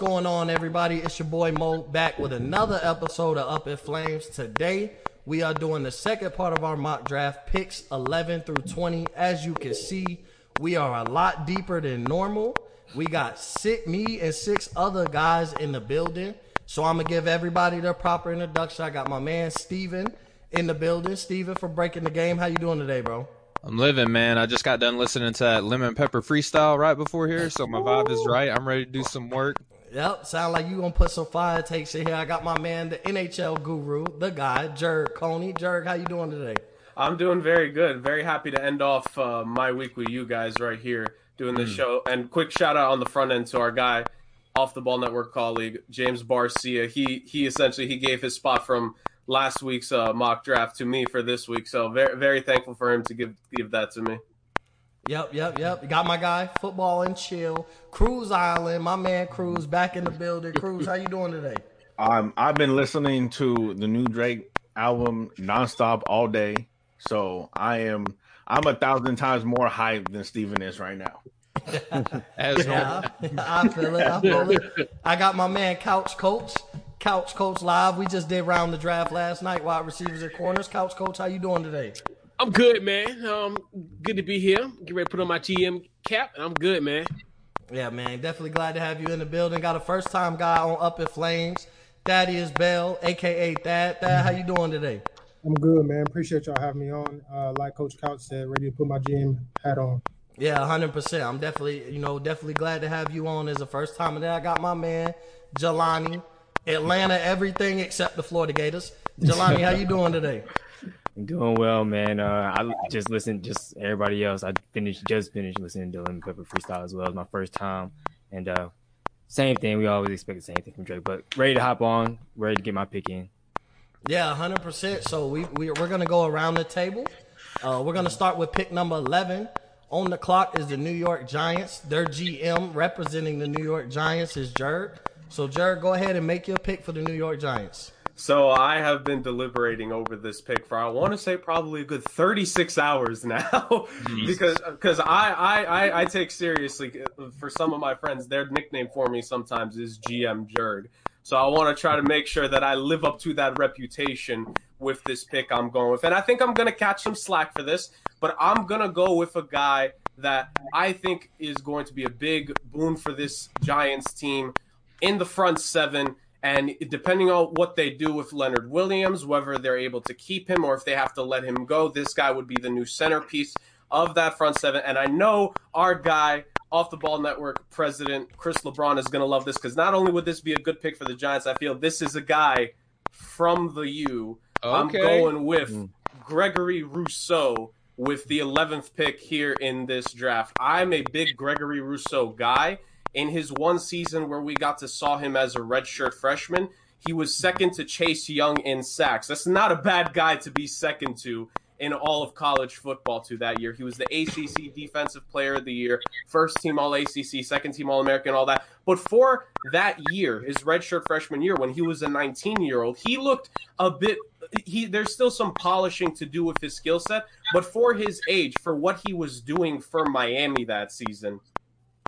Going on, everybody? It's your boy Mo back with another episode of Up in Flames. Today, we are doing the second part of our mock draft, picks 11 through 20. As you can see, we are a lot deeper than normal. We got six, me and six other guys in the building. So I'm gonna give everybody their proper introduction. I got my man Steven in the building. Steven for breaking the game. How you doing today, bro? I'm living, man. I just got done listening to that lemon pepper freestyle right before here, so my vibe is right. I'm ready to do some work. Yep, sound like you gonna put some fire takes in here. I got my man, the NHL guru, the guy, Jerg Coney. Jerg, how you doing today? I'm doing very good. Very happy to end off uh, my week with you guys right here doing this mm. show. And quick shout out on the front end to our guy, off the ball network colleague James Barcia. He he essentially he gave his spot from last week's uh, mock draft to me for this week. So very very thankful for him to give give that to me. Yep, yep, yep. got my guy, football and chill, Cruz Island. My man Cruz back in the building. Cruz, how you doing today? Um, I've been listening to the new Drake album nonstop all day, so I am I'm a thousand times more hyped than Steven is right now. As yeah, I feel it. I feel it. I got my man Couch Coach. Couch Coach live. We just did round the draft last night. Wide receivers and corners. Couch Coach, how you doing today? I'm good, man. Um, good to be here. Get ready to put on my TM cap. and I'm good, man. Yeah, man. Definitely glad to have you in the building. Got a first time guy on Up in Flames. Thaddeus Bell, aka Thad. Thad, how you doing today? I'm good, man. Appreciate y'all having me on. Uh, like Coach Couch said, ready to put my GM hat on. Yeah, hundred percent. I'm definitely, you know, definitely glad to have you on as a first time. And then I got my man Jelani, Atlanta, everything except the Florida Gators. Jelani, how you doing today? Doing well, man. Uh, I just listened, just everybody else. I finished, just finished listening to Lemon Pepper Freestyle as well. It's my first time, and uh, same thing. We always expect the same thing from Drake, but ready to hop on, ready to get my pick in. Yeah, hundred percent. So we, we we're gonna go around the table. Uh, we're gonna start with pick number eleven. On the clock is the New York Giants. Their GM representing the New York Giants is Jerg. So, Jerg, go ahead and make your pick for the New York Giants. So I have been deliberating over this pick for I want to say probably a good 36 hours now because because I, I, I I take seriously uh, for some of my friends their nickname for me sometimes is GM Jerd. So I want to try to make sure that I live up to that reputation with this pick I'm going with. And I think I'm going to catch some slack for this, but I'm going to go with a guy that I think is going to be a big boon for this Giants team in the front seven. And depending on what they do with Leonard Williams, whether they're able to keep him or if they have to let him go, this guy would be the new centerpiece of that front seven. And I know our guy, off the ball network president Chris LeBron, is going to love this because not only would this be a good pick for the Giants, I feel this is a guy from the U. Okay. I'm going with mm. Gregory Rousseau with the 11th pick here in this draft. I'm a big Gregory Rousseau guy in his one season where we got to saw him as a redshirt freshman, he was second to Chase Young in sacks. That's not a bad guy to be second to in all of college football to that year. He was the ACC Defensive Player of the Year, first team All ACC, second team All American, all that. But for that year, his redshirt freshman year, when he was a 19 year old, he looked a bit. He there's still some polishing to do with his skill set, but for his age, for what he was doing for Miami that season,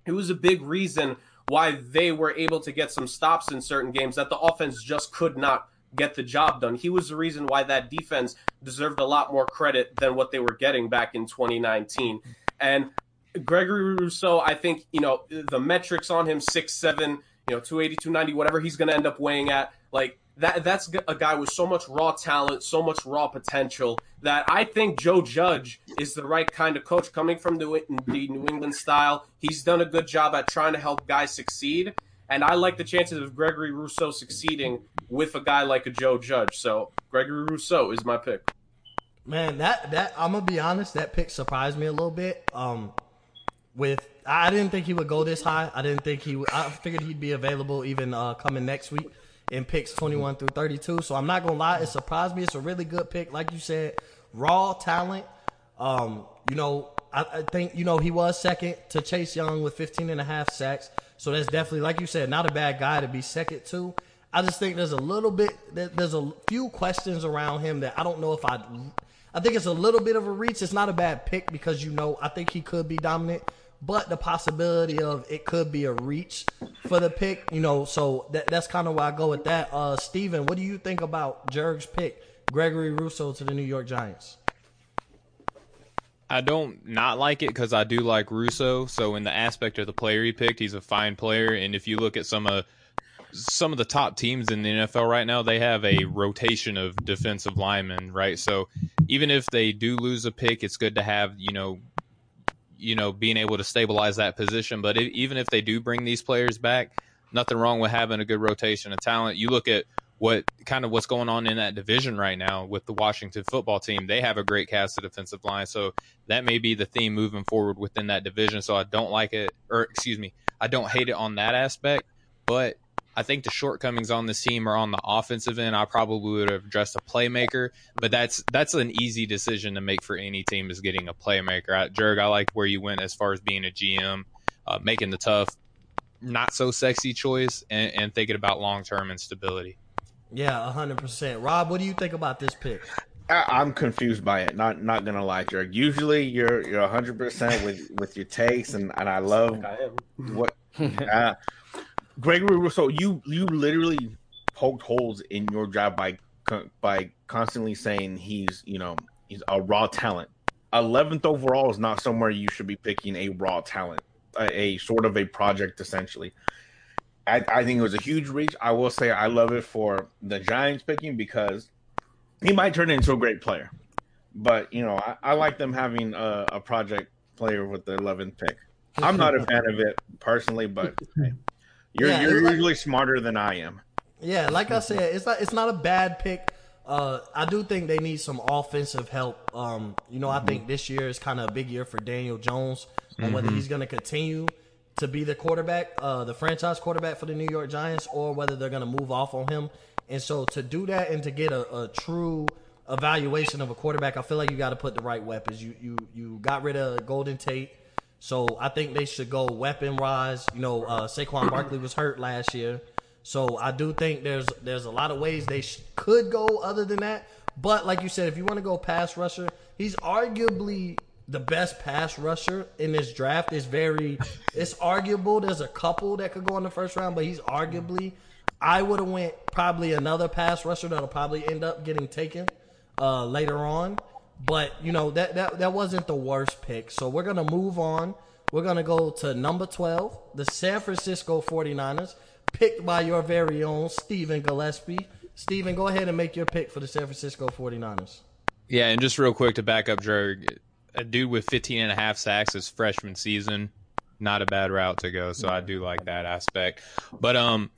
it was a big reason why they were able to get some stops in certain games that the offense just could not get the job done. He was the reason why that defense deserved a lot more credit than what they were getting back in 2019. And Gregory Rousseau, I think, you know, the metrics on him, six seven, you know, 280, 290, whatever he's going to end up weighing at, like that that's a guy with so much raw talent, so much raw potential that I think Joe Judge is the right kind of coach coming from the, the New England style. He's done a good job at trying to help guys succeed. And I like the chances of Gregory Rousseau succeeding with a guy like a Joe Judge. So Gregory Rousseau is my pick. Man, that that I'm gonna be honest, that pick surprised me a little bit. Um, with I didn't think he would go this high. I didn't think he. Would, I figured he'd be available even uh, coming next week in picks 21 through 32. So I'm not gonna lie, it surprised me. It's a really good pick, like you said, raw talent. Um, you know, I, I, think you know he was second to Chase Young with 15 and a half sacks. So that's definitely, like you said, not a bad guy to be second to. I just think there's a little bit, there's a few questions around him that I don't know if I. I think it's a little bit of a reach. It's not a bad pick because you know I think he could be dominant, but the possibility of it could be a reach for the pick, you know, so that, that's kind of why I go with that. Uh, Steven, what do you think about Jerg's pick, Gregory Rousseau to the New York Giants? I don't not like it because I do like Rousseau. So in the aspect of the player he picked, he's a fine player. And if you look at some of some of the top teams in the NFL right now, they have a rotation of defensive linemen, right? So even if they do lose a pick, it's good to have you know, you know, being able to stabilize that position. But if, even if they do bring these players back, nothing wrong with having a good rotation of talent. You look at what kind of what's going on in that division right now with the Washington football team. They have a great cast of defensive line, so that may be the theme moving forward within that division. So I don't like it, or excuse me, I don't hate it on that aspect, but I think the shortcomings on this team are on the offensive end. I probably would have addressed a playmaker, but that's that's an easy decision to make for any team is getting a playmaker. I, Jerg, I like where you went as far as being a GM, uh, making the tough, not so sexy choice, and, and thinking about long term instability. Yeah, hundred percent. Rob, what do you think about this pick? I, am confused by it. Not not gonna lie, Jerk. Usually you're you're 100 percent with with your takes, and and I love I what uh, Gregory Rousseau. You you literally poked holes in your job by by constantly saying he's you know he's a raw talent. 11th overall is not somewhere you should be picking a raw talent, a, a sort of a project essentially. I, I think it was a huge reach. I will say I love it for the Giants picking because he might turn into a great player. But you know, I, I like them having a, a, project player with the 11th pick. I'm not a fan of it personally, but hey, you're yeah, you're like, usually smarter than I am. Yeah, like I said, it's not it's not a bad pick. Uh, I do think they need some offensive help. Um, you know, I mm-hmm. think this year is kind of a big year for Daniel Jones and mm-hmm. whether he's going to continue to be the quarterback, uh, the franchise quarterback for the New York Giants, or whether they're going to move off on him. And so to do that and to get a, a true evaluation of a quarterback, I feel like you got to put the right weapons. You you you got rid of Golden Tate, so I think they should go weapon wise. You know, uh, Saquon Barkley was hurt last year, so I do think there's there's a lot of ways they sh- could go other than that. But like you said, if you want to go pass rusher, he's arguably the best pass rusher in this draft is very it's arguable. There's a couple that could go in the first round, but he's arguably I would have went probably another pass rusher that'll probably end up getting taken uh, later on. But you know that that that wasn't the worst pick. So we're gonna move on. We're gonna go to number twelve, the San Francisco 49ers, picked by your very own Stephen Gillespie. Stephen, go ahead and make your pick for the San Francisco 49ers. Yeah, and just real quick to back up Drew, a dude with 15 and a half sacks his freshman season, not a bad route to go. So I do like that aspect. But um,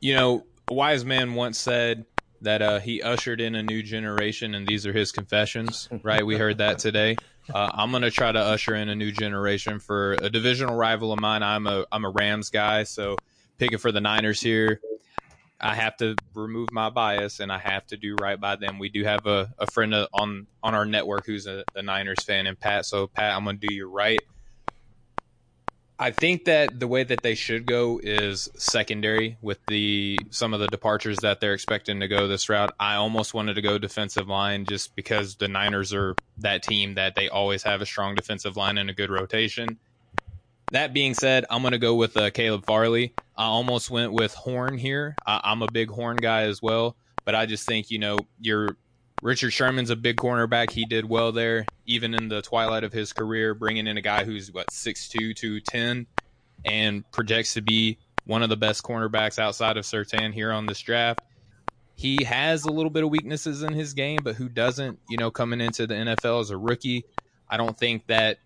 you know, a wise man once said that uh, he ushered in a new generation, and these are his confessions. Right? We heard that today. Uh, I'm gonna try to usher in a new generation for a divisional rival of mine. I'm a I'm a Rams guy, so picking for the Niners here. I have to remove my bias and I have to do right by them. We do have a, a friend on on our network who's a, a Niners fan, and Pat. So Pat, I'm going to do you right. I think that the way that they should go is secondary with the some of the departures that they're expecting to go this route. I almost wanted to go defensive line just because the Niners are that team that they always have a strong defensive line and a good rotation. That being said, I'm going to go with uh, Caleb Farley. I almost went with Horn here. I, am a big Horn guy as well, but I just think, you know, your Richard Sherman's a big cornerback. He did well there, even in the twilight of his career, bringing in a guy who's, what, 6'2, 210, and projects to be one of the best cornerbacks outside of Surtain here on this draft. He has a little bit of weaknesses in his game, but who doesn't, you know, coming into the NFL as a rookie? I don't think that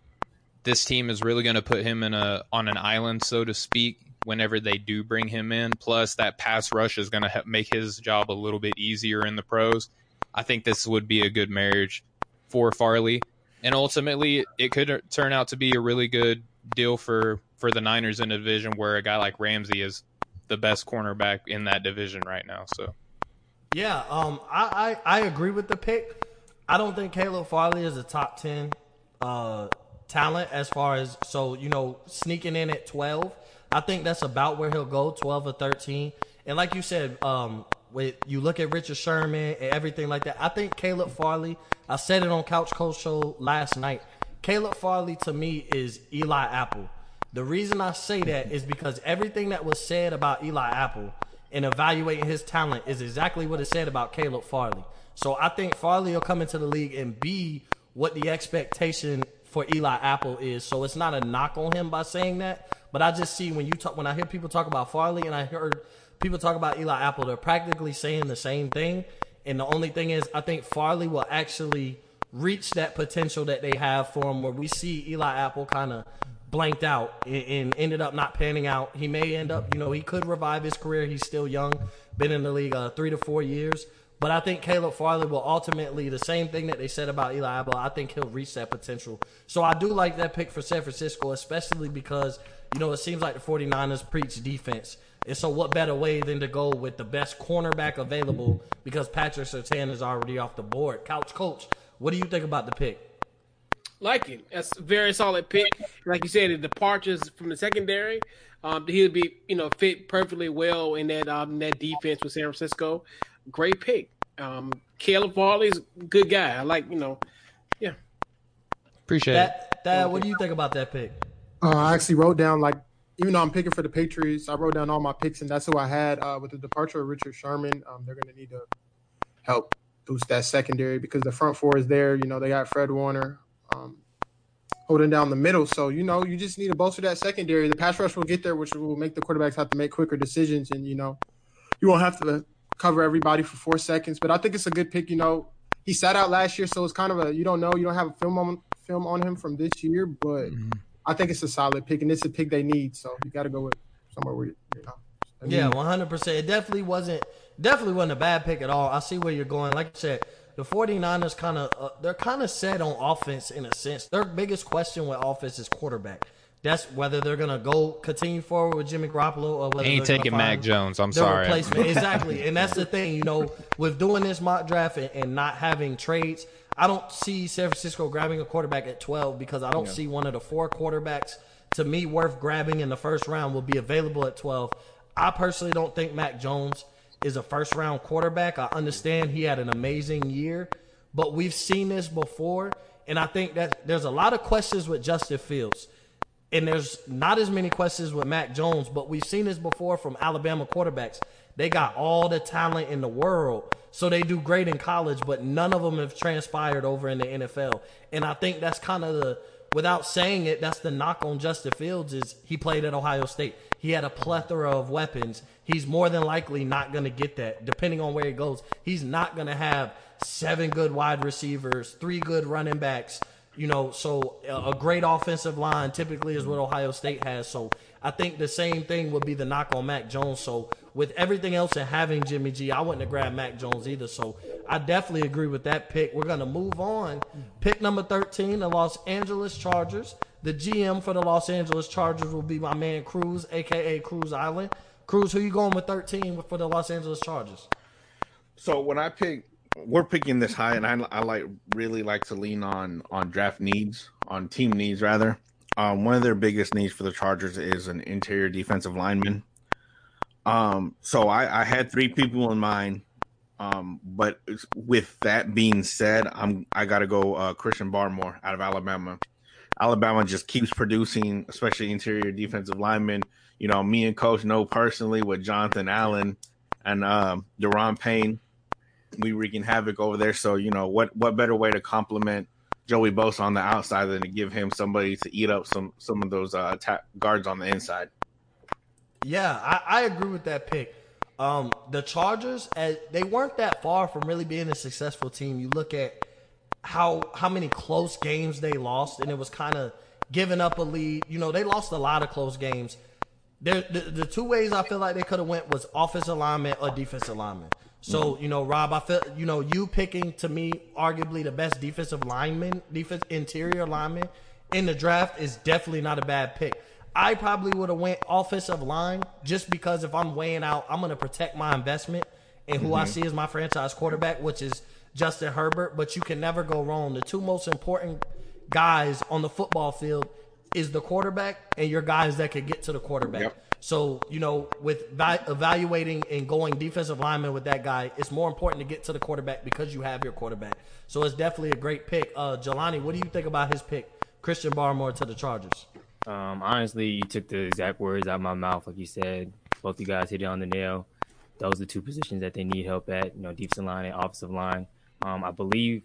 this team is really going to put him in a on an island, so to speak, whenever they do bring him in. Plus, that pass rush is going to make his job a little bit easier in the pros. I think this would be a good marriage for Farley, and ultimately, it could turn out to be a really good deal for for the Niners in a division where a guy like Ramsey is the best cornerback in that division right now. So, yeah, um, I, I, I agree with the pick. I don't think Caleb Farley is a top ten uh, talent as far as so you know sneaking in at 12 i think that's about where he'll go 12 or 13 and like you said um with you look at richard sherman and everything like that i think caleb farley i said it on couch coach show last night caleb farley to me is eli apple The reason I say that is because everything that was said about Eli Apple and evaluating his talent is exactly what it said about Caleb Farley. So I think Farley will come into the league and be what the expectation for Eli Apple is. So it's not a knock on him by saying that, but I just see when you talk when I hear people talk about Farley and I heard people talk about Eli Apple, they're practically saying the same thing. And the only thing is, I think Farley will actually reach that potential that they have for him, where we see Eli Apple kind of blanked out and, ended up not panning out. He may end up, you know, he could revive his career. He's still young, been in the league uh, three to four years. But I think Caleb Farley will ultimately, the same thing that they said about Eli Apple, I think he'll reach that potential. So I do like that pick for San Francisco, especially because, you know, it seems like the 49ers preach defense. And so what better way than to go with the best cornerback available because Patrick Surtain is already off the board. Couch Coach, what do you think about the pick? Like it. That's a very solid pick. Like you said, the departures from the secondary, um, he'll be, you know, fit perfectly well in that um, that defense with San Francisco great pick. Um, Caleb Farley's good guy. I like, you know, yeah. Appreciate that, it. Dad, what do you think about that pick? Uh, I actually wrote down like even though I'm picking for the Patriots, I wrote down all my picks, and that's who I had. Uh, with the departure of Richard Sherman, um, they're going to need to help boost that secondary because the front four is there. You know, they got Fred Warner um, holding down the middle, so you know you just need to bolster that secondary. The pass rush will get there, which will make the quarterbacks have to make quicker decisions, and you know you won't have to cover everybody for four seconds. But I think it's a good pick. You know, he sat out last year, so it's kind of a you don't know, you don't have a film on film on him from this year, but mm-hmm. I think it's a solid pick, and it's a pick they need. So you got to go with somewhere where you know. yeah, one hundred percent. It definitely wasn't definitely wasn't a bad pick at all. I see where you're going. Like I said, the 49ers kind of uh, they're kind of set on offense in a sense. Their biggest question with offense is quarterback. That's whether they're gonna go continue forward with Jimmy Garoppolo or whether ain't taking Mac Jones. I'm sorry. Replacement. exactly, and that's the thing. You know, with doing this mock draft and, and, not having trades, I don't see San Francisco grabbing a quarterback at 12 because I don't yeah. see one of the four quarterbacks to me worth grabbing in the first round will be available at 12. I personally don't think Mac Jones is a first round quarterback. I understand he had an amazing year, but we've seen this before, and I think that there's a lot of questions with Justin Fields and there's not as many questions with Mac Jones, but we've seen this before from Alabama quarterbacks. They got all the talent in the world, so they do great in college, but none of them have transpired over in the NFL. And I think that's kind of the, without saying it, that's the knock on Justin Fields is he played at Ohio State. He had a plethora of weapons. He's more than likely not going to get that, depending on where he goes. He's not going to have seven good wide receivers, three good running backs, you know, so a great offensive line typically is what Ohio State has. So I think the same thing would be the knock on Mac Jones. So with everything else and having Jimmy G, I wouldn't have grabbed Mac Jones either. So I definitely agree with that pick. We're going to move on. Pick number 13, the Los Angeles Chargers. The GM for the Los Angeles Chargers will be my man Cruz, aka Cruz Island. Cruz, who you going with 13 for the Los Angeles Chargers? So when I pick, we're picking this high, and I, I like really like to lean on on draft needs, on team needs rather. Um, one of their biggest needs for the Chargers is an interior defensive lineman. Um, so I, I had three people in mind, um, but with that being said, I'm I got to go uh, Christian Barmore out of Alabama. Alabama just keeps producing, especially interior defensive linemen. You know, me and Coach know personally with Jonathan Allen and um, Daron Payne we wreaking havoc over there. So you know what what better way to compliment Joey Bosa on the outside than to give him somebody to eat up some some of those uh, guards on the inside. Yeah, I, I agree with that pick. Um, the Chargers, as, they weren't that far from really being a successful team. You look at how how many close games they lost, and it was kind of giving up a lead. You know, they lost a lot of close games. the, the two ways I feel like they could have went was offensive alignment or defensive alignment. So you know, Rob, I feel you know you picking to me arguably the best defensive lineman, defense interior lineman in the draft is definitely not a bad pick. I probably would have went offensive line just because if I'm weighing out, I'm going to protect my investment and who mm-hmm. I see as my franchise quarterback, which is Justin Herbert. But you can never go wrong. The two most important guys on the football field is the quarterback and your guys that can get to the quarterback. Yep. So, you know, with evaluating and going defensive lineman with that guy, it's more important to get to the quarterback because you have your quarterback. So it's definitely a great pick. Uh, Jelani, what do you think about his pick, Christian Barmore to the Chargers? Um, honestly, you took the exact words out of my mouth, like you said. Both you guys hit it on the nail. Those are the two positions that they need help at. You know, defensive line and offensive line. Um, I believe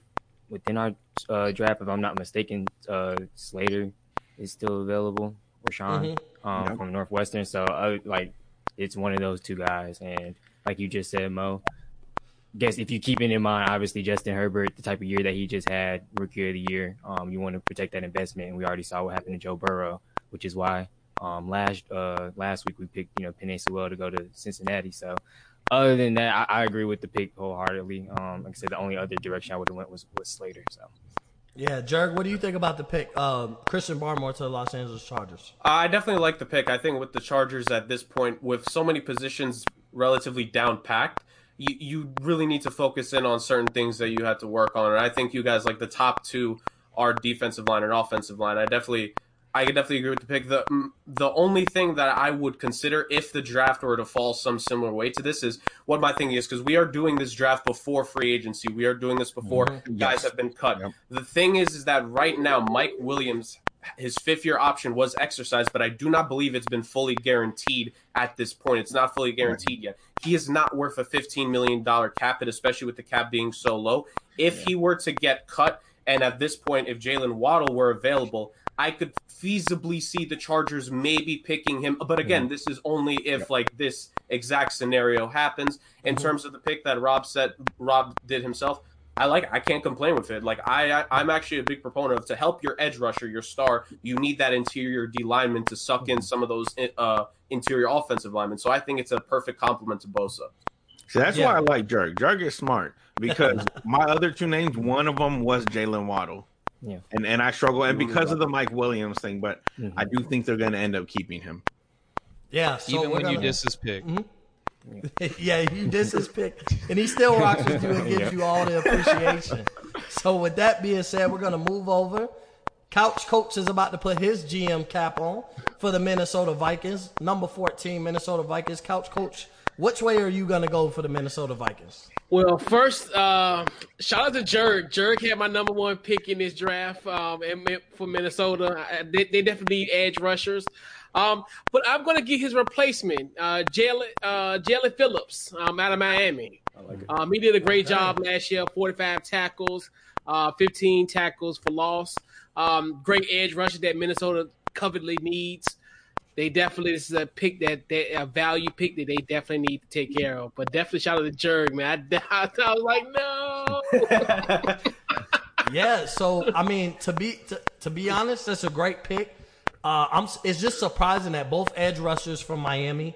within our uh, draft, if I'm not mistaken, uh, Slater is still available. Rashawn Mhm. um, Yep. from Northwestern. So, uh, like, it's one of those two guys. And like you just said, Mo, guess if you keep it in mind, obviously Justin Herbert, the type of year that he just had, rookie of the year, um, you want to protect that investment. And we already saw what happened to Joe Burrow, which is why um, last uh, last week we picked you know Penei Sewell to go to Cincinnati. So other than that, I, I agree with the pick wholeheartedly. Um, like I said, the only other direction I would have went was was Slater. So Yeah, Jerk, what do you think about the pick? Um, Christian Barmore to the Los Angeles Chargers. I definitely like the pick. I think with the Chargers at this point, with so many positions relatively down packed, you, you really need to focus in on certain things that you have to work on. And I think you guys like the top two are defensive line and offensive line. I definitely I could definitely agree with the pick. The the only thing that I would consider if the draft were to fall some similar way to this is what my thing is because we are doing this draft before free agency. We are doing this before mm-hmm. guys Yes. have been cut. Yep. The thing is, is that right now Mike Williams, his fifth year option was exercised, but I do not believe it's been fully guaranteed at this point. It's not fully guaranteed yet. He is not worth a fifteen million dollar cap hit, especially with the cap being so low. If he were to get cut, and at this point, if Jaylen Waddle were available, I could feasibly see the Chargers maybe picking him. But mm-hmm. again, this is only if like this exact scenario happens. In mm-hmm. terms of the pick that Rob said, Rob did himself. I like. I can't complain with it. Like I, I, I'm actually a big proponent of to help your edge rusher, your star. You need that interior D lineman to suck in mm-hmm. some of those eh, uh, interior offensive linemen. So I think it's a perfect complement to Bosa. See, that's Yeah. why I like Jerk. Jerk is smart because my other two names, one of them was Jaylen Waddle. Yeah. And and I struggle, and because of the Mike Williams thing, but Mhm. I do think they're going to end up keeping him. Yeah, so Even when you gonna- diss his pick. yeah, you diss his pick, and he still rocks with you and gives Yep. you all the appreciation. so, with that being said, we're gonna move over. Couch Coach is about to put his GM cap on for the Minnesota Vikings, number fourteen, Minnesota Vikings. Couch Coach, which way are you gonna go for the Minnesota Vikings? Well, first, uh, shout out to Jerg. Jerg had my number one pick in this draft um, and for Minnesota. They, they definitely need edge rushers. Um, but I'm going to get his replacement, uh, Jaelan uh, Jaelan Phillips um, out of Miami. Like Um, he did a great job last year 45 tackles, uh, 15 tackles for loss. Um, great edge rusher that Minnesota covetedly needs. They definitely this is a pick that they a value pick that they definitely need to take care of. But definitely shout out to Jerg, man. I, I, was like, no. Yeah, so I mean, to be to, to be honest, that's a great pick. Uh, I'm. It's just surprising that both edge rushers from Miami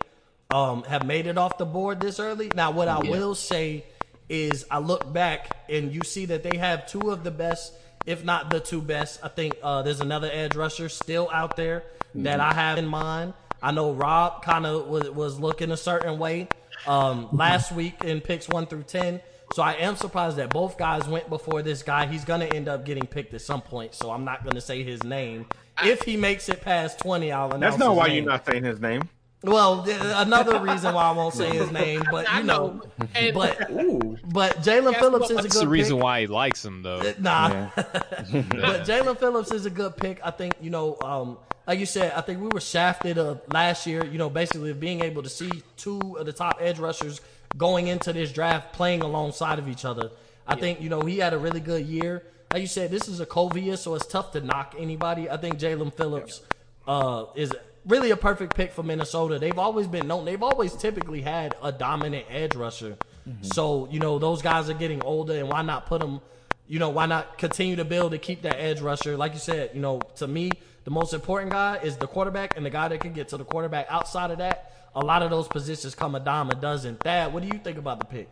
um, have made it off the board this early. Now, what I will say is, I look back and you see that they have two of the best, if not the two best. I think uh, there's another edge rusher still out there that I have in mind. I know Rob kind of was, was looking a certain way um, last week in picks one through ten. So I am surprised that both guys went before this guy. He's gonna end up getting picked at some point. So I'm not gonna say his name. If he makes it past twenty, I'll announce. That's not his why name. you're not saying his name. Well, another reason why I won't say his name, but you know, know. But Ooh. but Jaelan Phillips is a good. That's the reason pick. why he likes him, though. Nah, Yeah. but Jaelan Phillips is a good pick. I think you know, um, like you said, I think we were shafted uh, last year. You know, basically being able to see two of the top edge rushers going into this draft playing alongside of each other. I think you know he had a really good year. Like you said, this is a Covia, so it's tough to knock anybody. I think Jaelan Phillips uh, is really a perfect pick for Minnesota. They've always been known. They've always typically had a dominant edge rusher. So you know those guys are getting older, and why not put them? You know why not continue to build to keep that edge rusher? Like you said, you know to me the most important guy is the quarterback and the guy that can get to the quarterback. Outside of that, a lot of those positions come a dime a dozen. Thad, what do you think about the pick?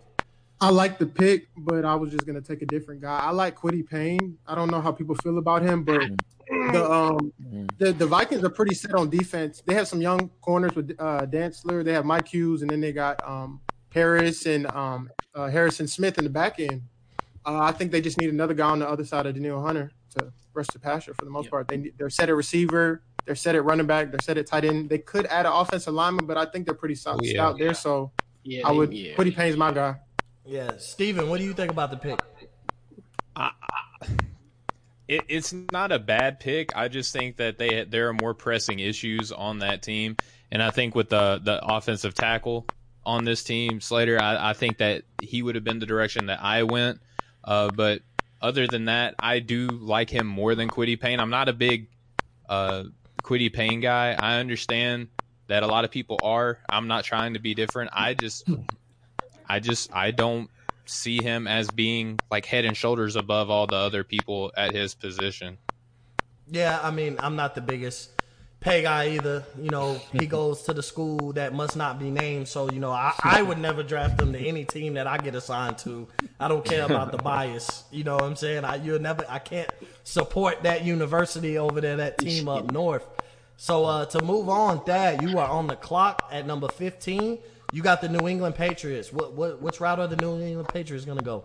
I like the pick, but I was just gonna take a different guy. I like Kwity Paye. I don't know how people feel about him, but the um the, the Vikings are pretty set on defense. They have some young corners with uh Dantzler. They have Mike Hughes, and then they got um Paris and um uh, Harrison Smith in the back end. Uh, I think they just need another guy on the other side of Danielle Hunter to rush the passer for the most part. They they're set at receiver, they're set at running back, they're set at tight end. They could add an offensive lineman, but I think they're pretty solid Oh, yeah. stout there. So Yeah, I would yeah. Kwity Paye's my guy. Yeah, Steven, what do you think about the pick? it, it's not a bad pick. I just think that they there are more pressing issues on that team, and I think with the the offensive tackle on this team, Slater, I, I think that he would have been the direction that I went. Uh, but other than that, I do like him more than Kwity Paye. I'm not a big uh, Kwity Paye guy. I understand that a lot of people are. I'm not trying to be different. I just, I just, I don't see him as being like head and shoulders above all the other people at his position. Yeah, I mean, I'm not the biggest Paye guy either. You know, he goes to the school that must not be named. So, you know, I, I would never draft him to any team that I get assigned to. I don't care about the bias. You know what I'm saying? I you'll never I can't support that university over there, that team up north. So uh, to move on, Dad, you are on the clock at number 15. You got the New England Patriots. What what which route are the New England Patriots gonna go?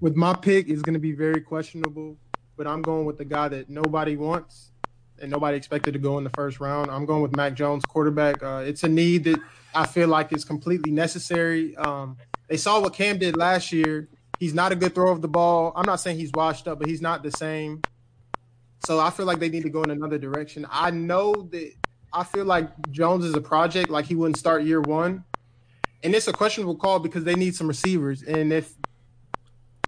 With my pick, is gonna be very questionable, but I'm going with the guy that nobody wants and nobody expected to go in the first round. I'm going with Mac Jones, quarterback. Uh, it's a need that I feel like is completely necessary. Um, they saw what Cam did last year. He's not a good thrower of the ball. I'm not saying he's washed up, but he's not the same. So I feel like they need to go in another direction. I know that I feel like Jones is a project, like he wouldn't start year one and it's a questionable call because they need some receivers. And if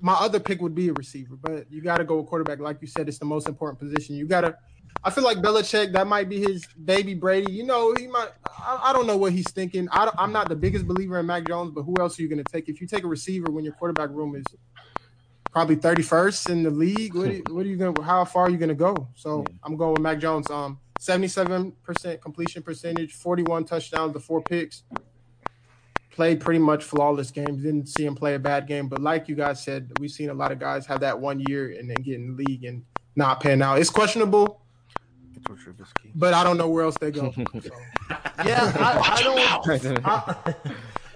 my other pick would be a receiver, but you got to go with quarterback. Like you said, it's the most important position. You got to. I feel like Belichick, that might be his baby Brady. You know, he might. I, I don't know what he's thinking. I am not the biggest believer in Mac Jones, but who else are you going to take? If you take a receiver when your quarterback room is probably 31st in the league, what are, you, what are you going? to How far are you going to go? So I'm going with Mac Jones. Um, 77% completion percentage, 41 touchdowns, the four picks played pretty much flawless games. Didn't see him play a bad game, but like you guys said, we've seen a lot of guys have that one year and then get in the league and not pan out. It's questionable, but I don't know where else they go. So. yeah, I, I don't. I,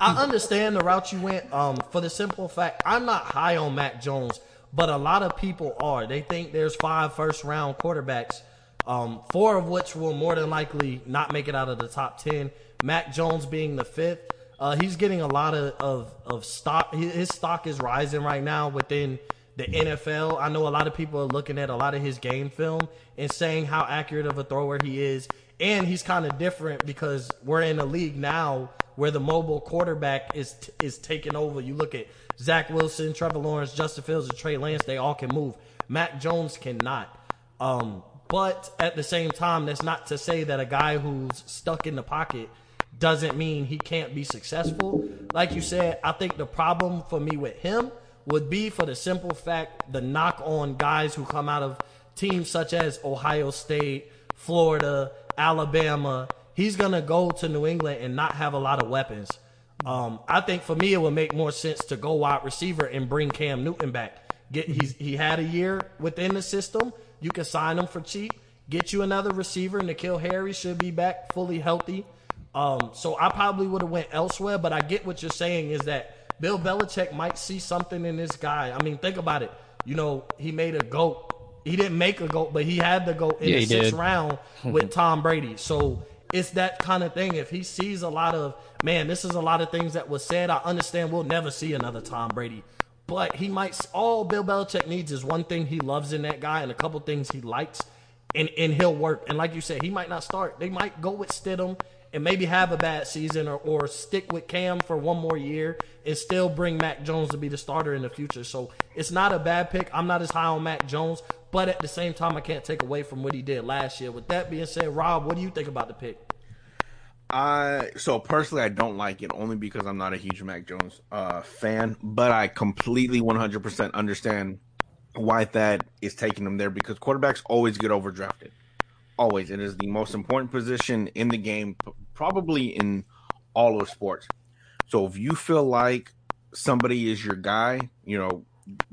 I, understand the route you went. Um, for the simple fact, I'm not high on Mac Jones, but a lot of people are. They think there's five first round quarterbacks. Um, four of which will more than likely not make it out of the top 10. Mac Jones being the fifth. Uh, he's getting a lot of, of, of stock. His stock is rising right now within the NFL. I know a lot of people are looking at a lot of his game film and saying how accurate of a thrower he is. And he's kind of different because we're in a league now where the mobile quarterback is is taking over. You look at Zach Wilson, Trevor Lawrence, Justin Fields, and Trey Lance. They all can move. Mac Jones cannot. Um, but at the same time, that's not to say that a guy who's stuck in the pocket – doesn't mean he can't be successful. Like you said, I think the problem for me with him would be for the simple fact the knock on guys who come out of teams such as Ohio State, Florida, Alabama. He's gonna go to New England and not have a lot of weapons. Um, I think for me it would make more sense to go wide receiver and bring Cam Newton back. Get he's he had a year within the system. You can sign him for cheap. Get you another receiver. N'Keal Harry should be back fully healthy. Um, so I probably would have went elsewhere, but I get what you're saying is that Bill Belichick might see something in this guy. I mean, think about it. You know, he made a goat. He didn't make a goat, but he had the goat in yeah, the sixth did. round with Tom Brady. So it's that kind of thing. If he sees a lot of man, this is a lot of things that was said. I understand we'll never see another Tom Brady, but he might. All Bill Belichick needs is one thing he loves in that guy and a couple things he likes, and and he'll work. And like you said, he might not start. They might go with Stidham and maybe have a bad season or, or stick with Cam for one more year and still bring Mac Jones to be the starter in the future. So it's not a bad pick. I'm not as high on Mac Jones, but at the same time, I can't take away from what he did last year. With that being said, Rob, what do you think about the pick? I so personally I don't like it only because I'm not a huge Mac Jones uh, fan, but I completely 100% understand why that is taking him there because quarterbacks always get overdrafted. Always, it is the most important position in the game, probably in all of sports. So if you feel like somebody is your guy, you know,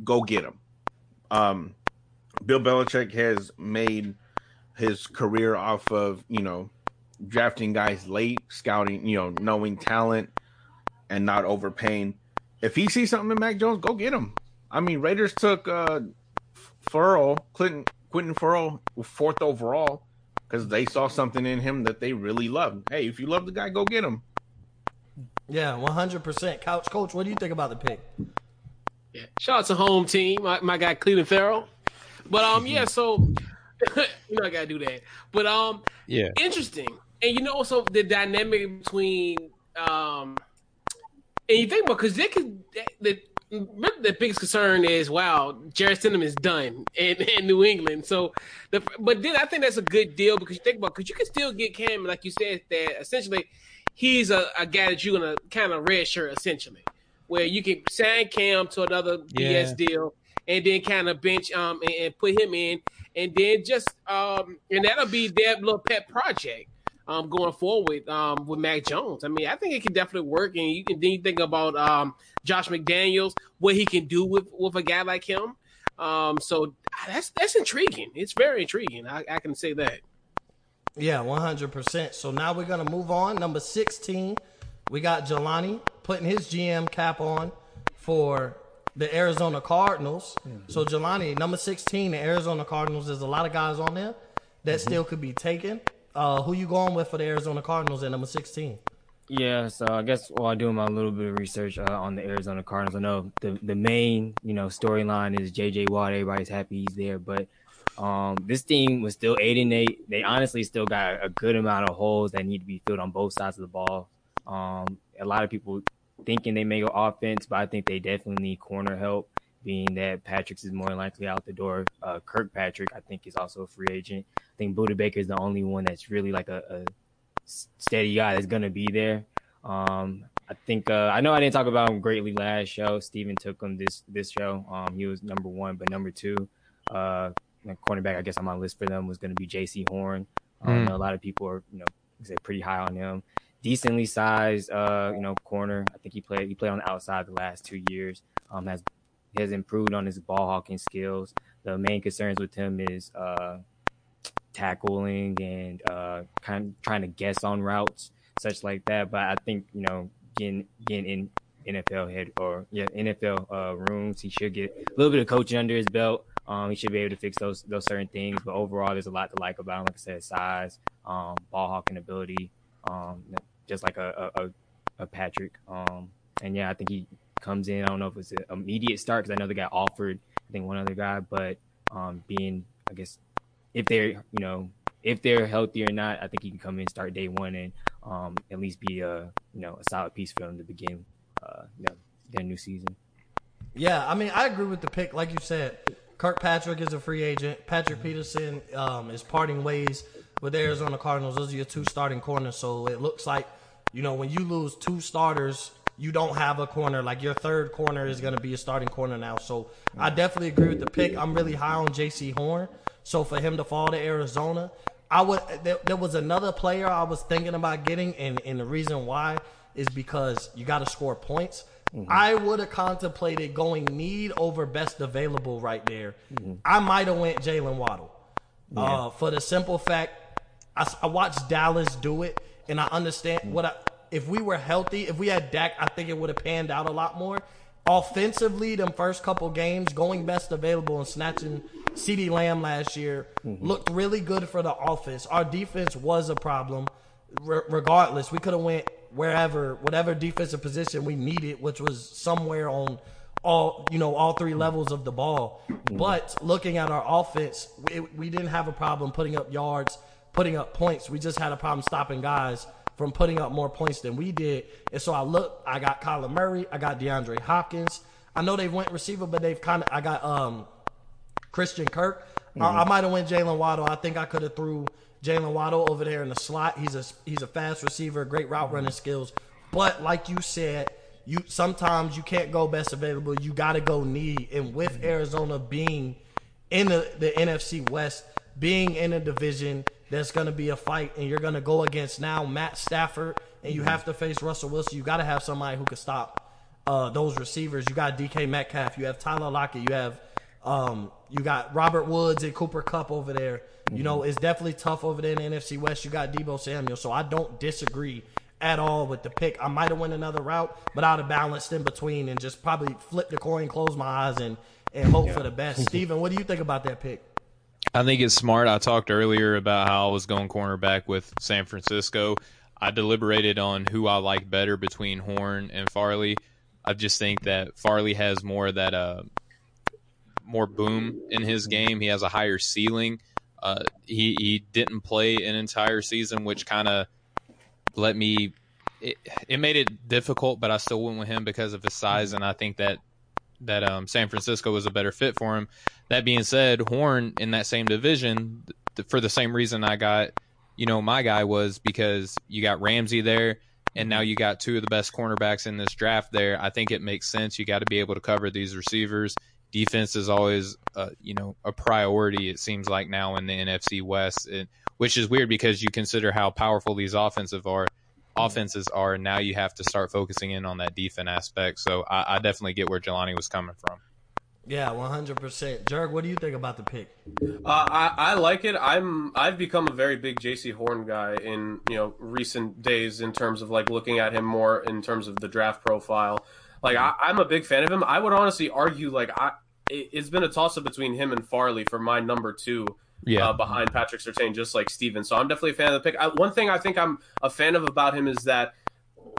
go get him. Um, Bill Belichick has made his career off of you know drafting guys late, scouting, you know, knowing talent and not overpaying. If he sees something in Mac Jones, go get him. I mean, Raiders took uh Ferrell, Clinton, Quentin Ferrell, fourth overall because they saw something in him that they really loved. Hey, if you love the guy, go get him. Yeah, one hundred percent. Couch coach, what do you think about the pick? Yeah, shout out to home team. My, my guy Clelin Ferrell. But um, yeah. So you know I gotta do that. But um, yeah, interesting. And you know also the dynamic between um, and you think about because they could the the biggest concern is wow, Jarrett Stidham is done in, in New England. So, the, but then I think that's a good deal because you think about because you can still get Cam, like you said, that essentially he's a, a guy that you're gonna kind of red shirt essentially, where you can sign Cam to another yeah. BS deal and then kind of bench um and, and, put him in, and then just um and that'll be their little pet project um, going forward um, with Mac Jones. I mean, I think it can definitely work. And you can then you think about um, Josh McDaniels, what he can do with with a guy like him. Um, so that's that's intriguing. It's very intriguing. I, I can say that. Yeah, one hundred percent. So now we're gonna move on. Number sixteen, we got Jelani putting his GM cap on for the Arizona Cardinals. Mm-hmm. So Jelani, number sixteen, the Arizona Cardinals. There's a lot of guys on there that mm-hmm. still could be taken. Uh, who you going with for the Arizona Cardinals at number 16? Yeah, so I guess while doing my little bit of research uh, on the Arizona Cardinals, I know the the main you know storyline is J.J. Watt. Everybody's happy he's there, but um, this team was still eight and eight. They honestly still got a good amount of holes that need to be filled on both sides of the ball. Um, a lot of people thinking they may go offense, but I think they definitely need corner help being that Patrick's is more likely out the door. Uh, Kirkpatrick, I think, is also a free agent. I think Budda Baker is the only one that's really like a, a steady guy that's going to be there. Um, I think uh, I know I didn't talk about him greatly last show. Steven took him this this show. Um, he was number one, but number two, uh, cornerback. I guess on my list for them was going to be Jaycee Horn. Um, mm. A lot of people are you know say pretty high on him. Decently sized, uh, you know, corner. I think he played he played on the outside the last two years. Um, has has improved on his ball hawking skills. The main concerns with him is uh, tackling and uh, kind of trying to guess on routes, such like that. But I think you know, getting getting in NFL head or yeah NFL uh, rooms, he should get a little bit of coaching under his belt. Um, he should be able to fix those those certain things. But overall, there's a lot to like about him. Like I said, size, um, ball hawking ability, um, just like a, a, a Patrick. Um, and yeah, I think he comes in. I don't know if it's an immediate start because I know they got offered. I think one other guy, but um, being I guess if they're you know if they're healthy or not, I think he can come in start day one and um, at least be a you know a solid piece for them to begin uh, you know, their new season. Yeah, I mean I agree with the pick. Like you said, Kirkpatrick is a free agent. Patrick Peterson um, is parting ways with the Arizona Cardinals. Those are your two starting corners. So it looks like you know when you lose two starters you don't have a corner. Like your third corner is going to be a starting corner now. So I definitely agree with the pick. I'm really high on Jaycee Horn. So for him to fall to Arizona, I would. There, there was another player I was thinking about getting, and and the reason why is because you got to score points. Mm-hmm. I would have contemplated going need over best available right there. Mm-hmm. I might have went Jaylen Waddle yeah. uh, for the simple fact I, I watched Dallas do it, and I understand mm-hmm. what I if we were healthy, if we had Dak, I think it would have panned out a lot more. Offensively, them first couple games, going best available and snatching CeeDee Lamb last year mm-hmm. looked really good for the offense. Our defense was a problem. R- regardless, we could have went wherever, whatever defensive position we needed, which was somewhere on all you know all three levels of the ball. Mm-hmm. But looking at our offense, we, we didn't have a problem putting up yards, putting up points. We just had a problem stopping guys from putting up more points than we did. And so I look, I got Kyler Murray, I got DeAndre Hopkins. I know they went receiver, but they've kind of, I got um Christian Kirk. Mm-hmm. I, I might have went Jaylen Waddle. I think I could have threw Jaylen Waddle over there in the slot. He's a he's a fast receiver, great route running skills. But like you said, you sometimes you can't go best available. You got to go need. And with mm-hmm. Arizona being in the, the NFC West, being in a division that's going to be a fight, and you're going to go against now Matt Stafford, and you have to face Russell Wilson. You got to have somebody who can stop uh, those receivers. You got DK Metcalf, you have Tyler Lockett, you have um, you got Robert Woods and Cooper Kupp over there. Mm-hmm. You know, it's definitely tough over there in the NFC West. You got Deebo Samuel, so I don't disagree at all with the pick. I might have went another route, but I'd have balanced in between and just probably flip the coin, close my eyes, and and hope yeah. for the best. Steven, what do you think about that pick? I think it's smart. I talked earlier about how I was going cornerback with San Francisco. I deliberated on who I like better between Horn and Farley. I just think that Farley has more of that uh, more boom in his game. He has a higher ceiling. Uh, he he didn't play an entire season, which kind of let me. It, it made it difficult, but I still went with him because of his size, and I think that that um, San Francisco was a better fit for him. That being said, Horn in that same division, th- for the same reason I got, you know, my guy was because you got Ramsey there, and now you got two of the best cornerbacks in this draft there. I think it makes sense. You got to be able to cover these receivers. Defense is always, uh, you know, a priority. It seems like now in the NFC West, it, which is weird because you consider how powerful these offensive are offenses are. And now you have to start focusing in on that defense aspect. So I, I definitely get where Jelani was coming from. Yeah, one hundred percent. Jerg, what do you think about the pick? Uh, I I like it. I'm I've become a very big Jaycee Horn guy in you know recent days in terms of like looking at him more in terms of the draft profile. Like I, I'm a big fan of him. I would honestly argue like I it, it's been a toss up between him and Farley for my number two Yeah. uh, behind Patrick Surtain, just like Steven. So I'm definitely a fan of the pick. I, one thing I think I'm a fan of about him is that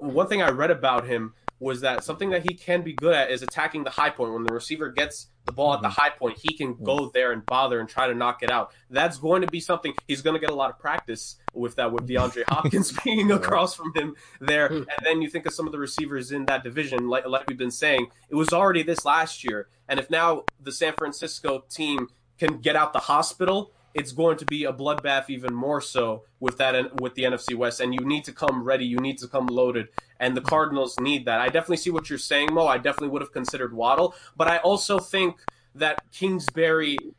one thing I read about him was that something that he can be good at is attacking the high point. When the receiver gets the ball at the mm-hmm. high point, he can go there and bother and try to knock it out. That's going to be something he's going to get a lot of practice with that with DeAndre Hopkins being across from him there. Hmm. And then you think of some of the receivers in that division, like like we've been saying, it was already this last year. And if now the San Francisco team can get out the hospital, it's going to be a bloodbath even more so with that with the NFC West. And you need to come ready. You need to come loaded. And the Cardinals need that. I definitely see what you're saying, Mo. I definitely would have considered Waddle, but I also think that Kingsbury.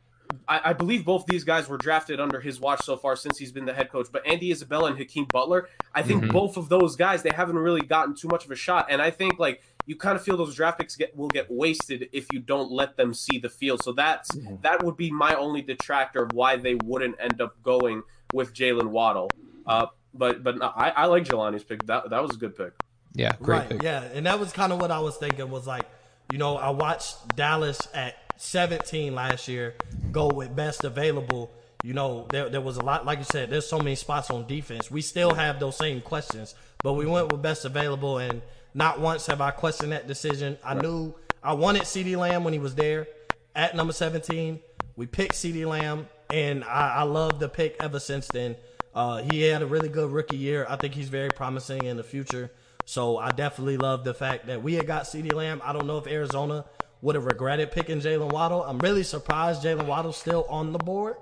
I, I believe both these guys were drafted under his watch so far since he's been the head coach. But Andy Isabella and Hakeem Butler, I think Mhm. both of those guys they haven't really gotten too much of a shot. And I think like you kind of feel those draft picks get will get wasted if you don't let them see the field. So that's that would be my only detractor of why they wouldn't end up going with Jalen Waddle. Uh, but but no, I, I like Jelani's pick. That that was a good pick. Yeah, great right, pick. yeah, and that was kind of what I was thinking. Was like, you know, I watched Dallas at 17 last year go with best available. You know, there there was a lot, like you said, there's so many spots on defense. We still have those same questions, but we went with best available, and not once have I questioned that decision. I knew I wanted CeeDee Lamb when he was there at number 17. We picked CeeDee Lamb, and I, I love the pick ever since then. Uh, he had a really good rookie year. I think he's very promising in the future. So I definitely love the fact that we had got CeeDee Lamb. I don't know if Arizona would have regretted picking Jalen Waddle. I'm really surprised Jalen Waddle's still on the board.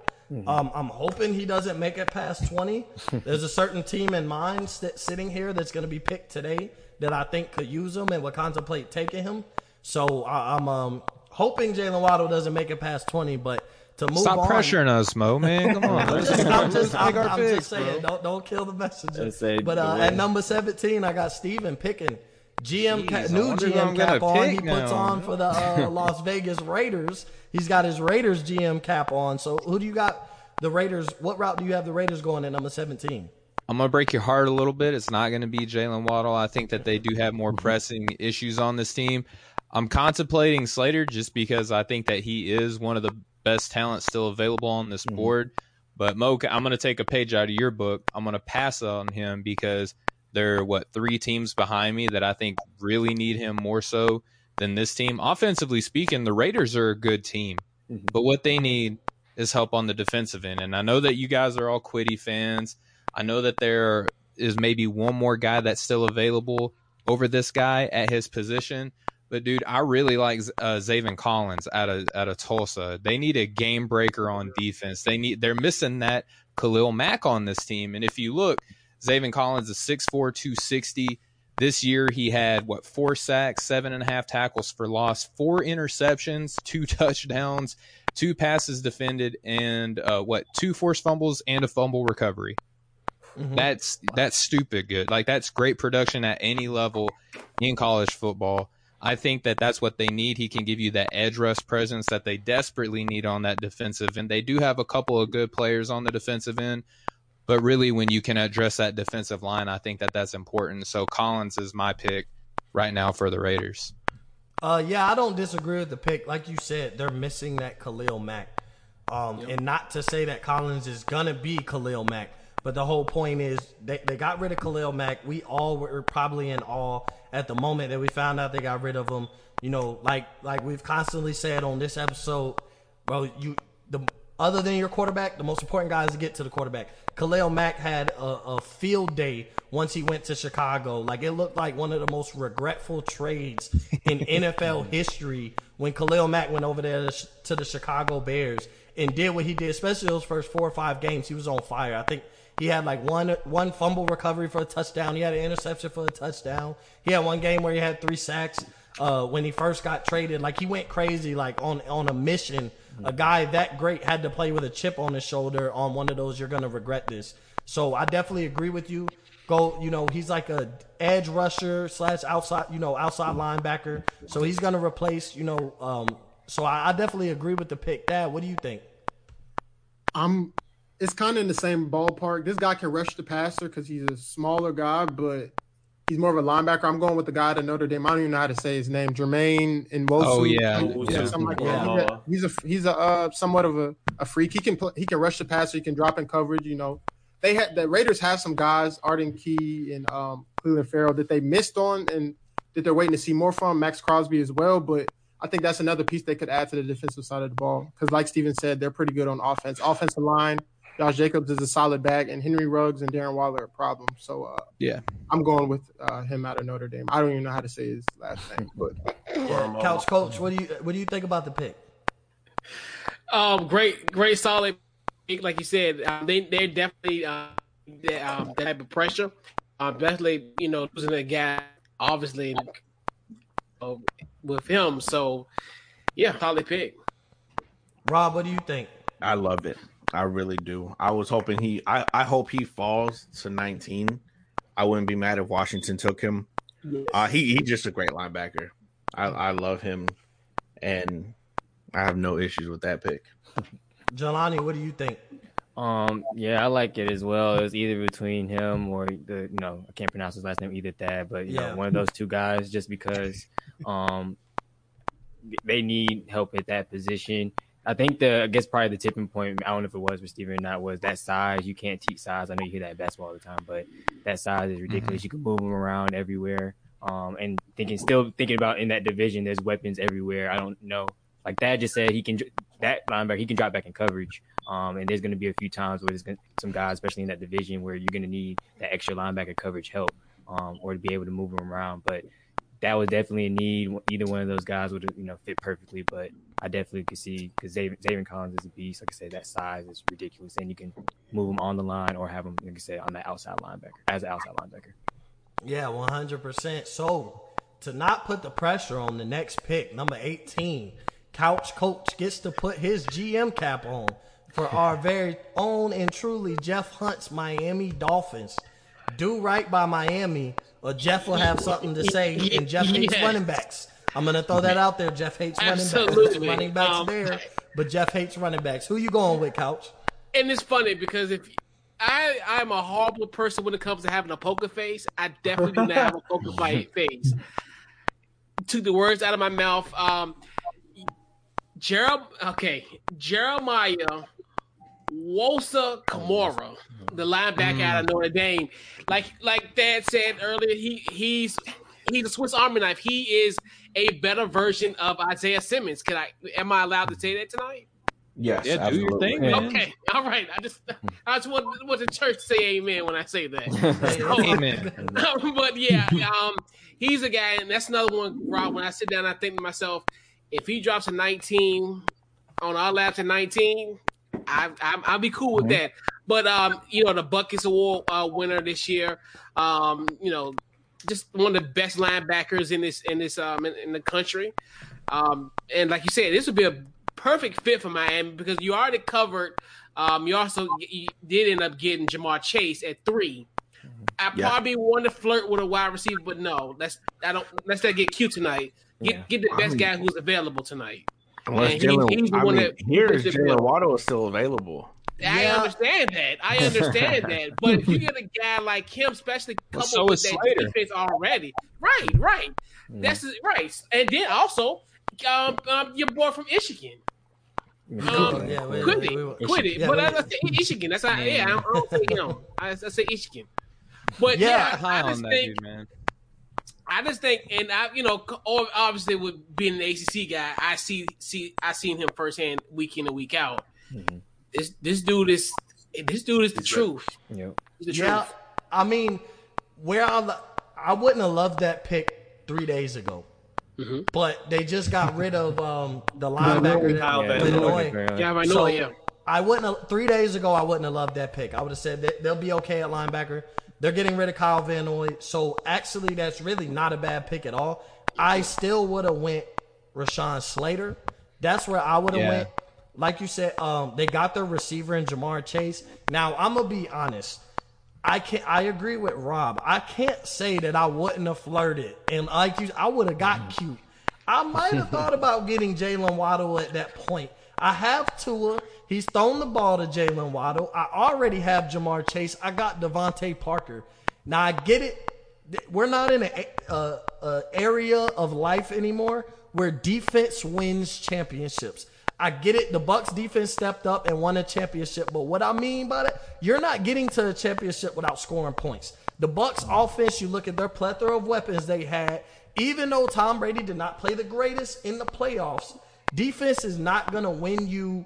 Um, I'm hoping he doesn't make it past 20. There's a certain team in mind st- sitting here that's going to be picked today that I think could use him and would contemplate taking him. So I, I'm um, hoping Jalen Waddle doesn't make it past 20. But to move Stop on, pressuring us, Mo. Man, come on. I'm Let's just, I'm just, I'm, I'm picks, just saying, bro. don't don't kill the messenger. Let's say But the uh, at number 17, I got Steven picking GM Jeez, cap, new wonder who I'm GM cap on. He pick puts now. on for the uh, Las Vegas Raiders. He's got his Raiders GM cap on. So who do you got? The Raiders. What route do you have the Raiders going at number 17? I'm gonna break your heart a little bit. It's not gonna be Jalen Waddle. I think that they do have more mm-hmm. pressing issues on this team. I'm contemplating Slater just because I think that he is one of the best talents still available on this mm-hmm. board. But Mo, I'm gonna take a page out of your book. I'm gonna pass on him because there are what three teams behind me that I think really need him more so than this team. Offensively speaking, the Raiders are a good team, mm-hmm. but what they need is help on the defensive end. And I know that you guys are all Kwity fans. I know that there is maybe one more guy that's still available over this guy at his position. But dude, I really like uh, Zaven Collins out of out of Tulsa. They need a game breaker on defense. They need they're missing that Khalil Mack on this team. And if you look, Zaven Collins is 6'4", 260. This year he had what four sacks, seven and a half tackles for loss, four interceptions, two touchdowns, two passes defended, and uh, what two forced fumbles and a fumble recovery. That's that's stupid good. Like that's great production at any level in college football. I think that that's what they need. He can give you that edge rush presence that they desperately need on that defensive end. They do have a couple of good players on the defensive end, but really when you can address that defensive line, I think that that's important. So Collins is my pick right now for the Raiders. Uh, yeah, I don't disagree with the pick. Like you said, they're missing that Khalil Mack. Um, and not to say that Collins is gonna be Khalil Mack, but the whole point is they, they got rid of Khalil Mack. We all were probably in awe at the moment that we found out they got rid of him. You know, like like we've constantly said on this episode, bro. You the other than your quarterback, the most important guy is to get to the quarterback. Khalil Mack had a, a, field day once he went to Chicago. Like it looked like one of the most regretful trades in NFL history when Khalil Mack went over there to the Chicago Bears and did what he did, especially those first four or five games. He was on fire. I think he had like one one fumble recovery for a touchdown. He had an interception for a touchdown. He had one game where he had three sacks. Uh, when he first got traded, like he went crazy, like on on a mission. A guy that great had to play with a chip on his shoulder on one of those. You're gonna regret this. So I definitely agree with you. Go, you know, he's like a edge rusher slash outside, you know, outside linebacker. So he's gonna replace, you know, um, so I, I definitely agree with the pick. Dad, what do you think? I'm it's kind of in the same ballpark. This guy can rush the passer because he's a smaller guy, but he's more of a linebacker. I'm going with the guy at Notre Dame. I don't even know how to say his name. Jermaine and Oh yeah, yeah. something like that. He's a he's a uh, somewhat of a, a freak. He can play, he can rush the passer. He can drop in coverage. You know, they had the Raiders have some guys, Arden Key and um, Clelin Ferrell, that they missed on and that they're waiting to see more from. Maxx Crosby as well, but I think that's another piece they could add to the defensive side of the ball because, like Steven said, they're pretty good on offense. Offensive line, Josh Jacobs is a solid bag, and Henry Ruggs and Darren Waller are a problem. So uh, yeah, I'm going with uh, him out of Notre Dame. I don't even know how to say his last name, but yeah. Couch Coach, what do you what do you think about the pick? Um, great, great, solid. Like you said, um, they they're definitely uh, they, um, that type of pressure. Um, definitely, you know, losing a guy, obviously, uh, with him. So, yeah, solid pick. Rob, what do you think? I love it. I really do. I was hoping he. I, I hope he falls to 19. I wouldn't be mad if Washington took him. Yes. Uh, he he's just a great linebacker. I, I love him, and I have no issues with that pick. Jelani, what do you think? Um, yeah, I like it as well. It was either between him or the you know I can't pronounce his last name either. That, but you yeah. know one of those two guys, just because um they need help at that position. I think the I guess probably the tipping point. I don't know if it was for Steven or not. Was that size? You can't teach size. I know you hear that basketball all the time, but that size is ridiculous. Mm-hmm. You can move them around everywhere. Um, and thinking, still thinking about in that division, there's weapons everywhere. I don't know. Like that just said, he can that linebacker he can drop back in coverage. Um, and there's going to be a few times where there's gonna, some guys, especially in that division, where you're going to need that extra linebacker coverage help, um, or to be able to move them around. But that was definitely a need. Either one of those guys would you know fit perfectly, but I definitely could see because Zaven Collins is a beast. Like I said, that size is ridiculous, and you can move him on the line or have him, like I said, on the outside linebacker as an outside linebacker. Yeah, one hundred percent. So to not put the pressure on the next pick, number eighteen, Couch Coach gets to put his GM cap on for our very own and truly Jeff Hunt's Miami Dolphins. Do right by Miami or Jeff will have something to say, and Jeff hates yeah. running backs. I'm gonna throw that out there. Jeff hates Absolutely. running backs. Running backs um, there, but Jeff hates running backs. Who you going with, Couch? And it's funny because if I I'm a horrible person when it comes to having a poker face, I definitely do not have a poker face. Took the words out of my mouth. Um, Gerald, okay, Jeremiah Owusu-Koramoah, the linebacker mm. out of Notre Dame. Like like Dad said earlier, he he's he's a Swiss Army knife. He is a better version of Isaiah Simmons. Can I am I allowed to say that tonight? Yes, yeah, do your thing, man. Okay, all right. I just I just want, want the church to say amen when I say that. so, amen. but yeah, um, he's a guy, and that's another one. Rob, when I sit down, I think to myself, if he drops a 19 on our laps at 19, I, I will be cool with mm-hmm. that. But um, you know, the Butkus Award uh, winner this year, um, you know, just one of the best linebackers in this in this um in, in the country. Um, and like you said, this would be a perfect fit for Miami because you already covered. Um, you also you did end up getting Ja'Marr Chase at three. I yeah. probably want to flirt with a wide receiver, but no, let's I don't let's not get cute tonight. Get yeah. get the best guy who's available tonight. Unless Jalen, he, he's I mean, that here's Jalen Waddle is still available. I yeah. understand that. I understand that. But if you get a guy like him, especially coupled so with that Slater. defense already, right, right. Mm. That's right. And then also, um, um, your boy from Michigan. Um, yeah, wait, quit, wait, it, quit it, yeah, but I, I say Michigan. That's how. Yeah, I don't, say him. I, I say Michigan. But yeah, yeah I just think. Dude, I just think, and I, you know, obviously with being an ACC guy, I see, see, I seen him firsthand, week in and week out. Mm-hmm. This, this dude is, this dude is the truth. Yep. The yeah, truth. I mean, where I, I wouldn't have loved that pick three days ago. Mm-hmm. But they just got rid of um, the linebacker. Kyle that, Van Noy. Yeah, I know. So, yeah. I wouldn't have, three days ago. I wouldn't have loved that pick. I would have said that they'll be okay at linebacker. They're getting rid of Kyle Van Noy, so actually, that's really not a bad pick at all. I still would have went Rashawn Slater. That's where I would have Yeah. went. Like you said, um, they got their receiver in Ja'Marr Chase. Now I'm gonna be honest. I can I agree with Rob. I can't say that I wouldn't have flirted and like you, I would have got cute. I might have thought about getting Jalen Waddle at that point. I have Tua. He's thrown the ball to Jalen Waddle. I already have Ja'Marr Chase. I got DeVante Parker. Now I get it. We're not in an area of life anymore where defense wins championships. I get it. The Bucks defense stepped up and won a championship, but what I mean by that, you're not getting to the championship without scoring points. The Bucks offense, you look at their plethora of weapons they had. Even though Tom Brady did not play the greatest in the playoffs, defense is not going to win you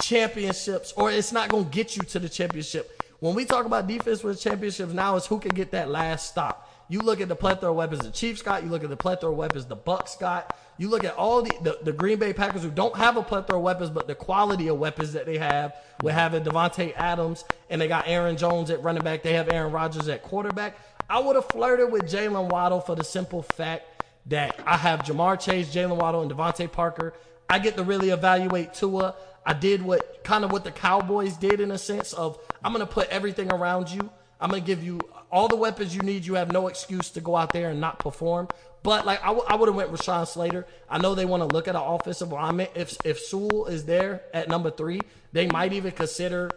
championships or it's not going to get you to the championship. When we talk about defense with championships now, is who can get that last stop. You look at the plethora of weapons the Chiefs got. You look at the plethora of weapons the Bucks got. You look at all the, the, the Green Bay Packers who don't have a plethora of weapons, but the quality of weapons that they have. We're having Davante Adams, and they got Aaron Jones at running back. They have Aaron Rodgers at quarterback. I would have flirted with Jalen Waddle for the simple fact that I have Ja'Marr Chase, Jalen Waddle, and DeVante Parker. I get to really evaluate Tua. I did what kind of what the Cowboys did in a sense of I'm going to put everything around you. I'm going to give you all the weapons you need. You have no excuse to go out there and not perform. But like I, w- I would have went Rashawn Slater. I know they want to look at an offensive lineman. If if Sewell is there at number three, they might even consider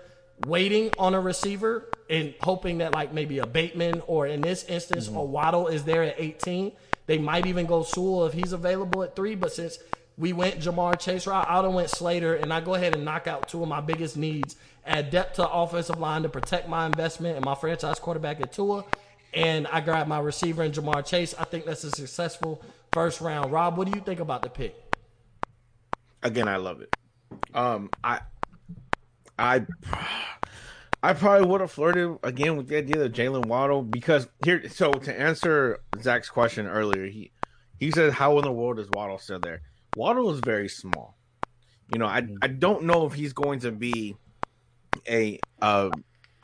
waiting on a receiver and hoping that like maybe a Bateman or in this instance a mm-hmm. Waddle is there at 18. They might even go Sewell if he's available at three. But since we went Ja'Marr Chase route, I went Slater, and I go ahead and knock out two of my biggest needs: add depth to offensive line to protect my investment and my franchise quarterback at Tua, and I grab my receiver in Ja'Marr Chase. I think that's a successful first round. Rob, what do you think about the pick? Again, I love it. Um, I, I, I probably would have flirted again with the idea of Jalen Waddle because here. So to answer Zach's question earlier, he he said, "How in the world is Waddle still there?" Waddle is very small. You know, I I don't know if he's going to be a uh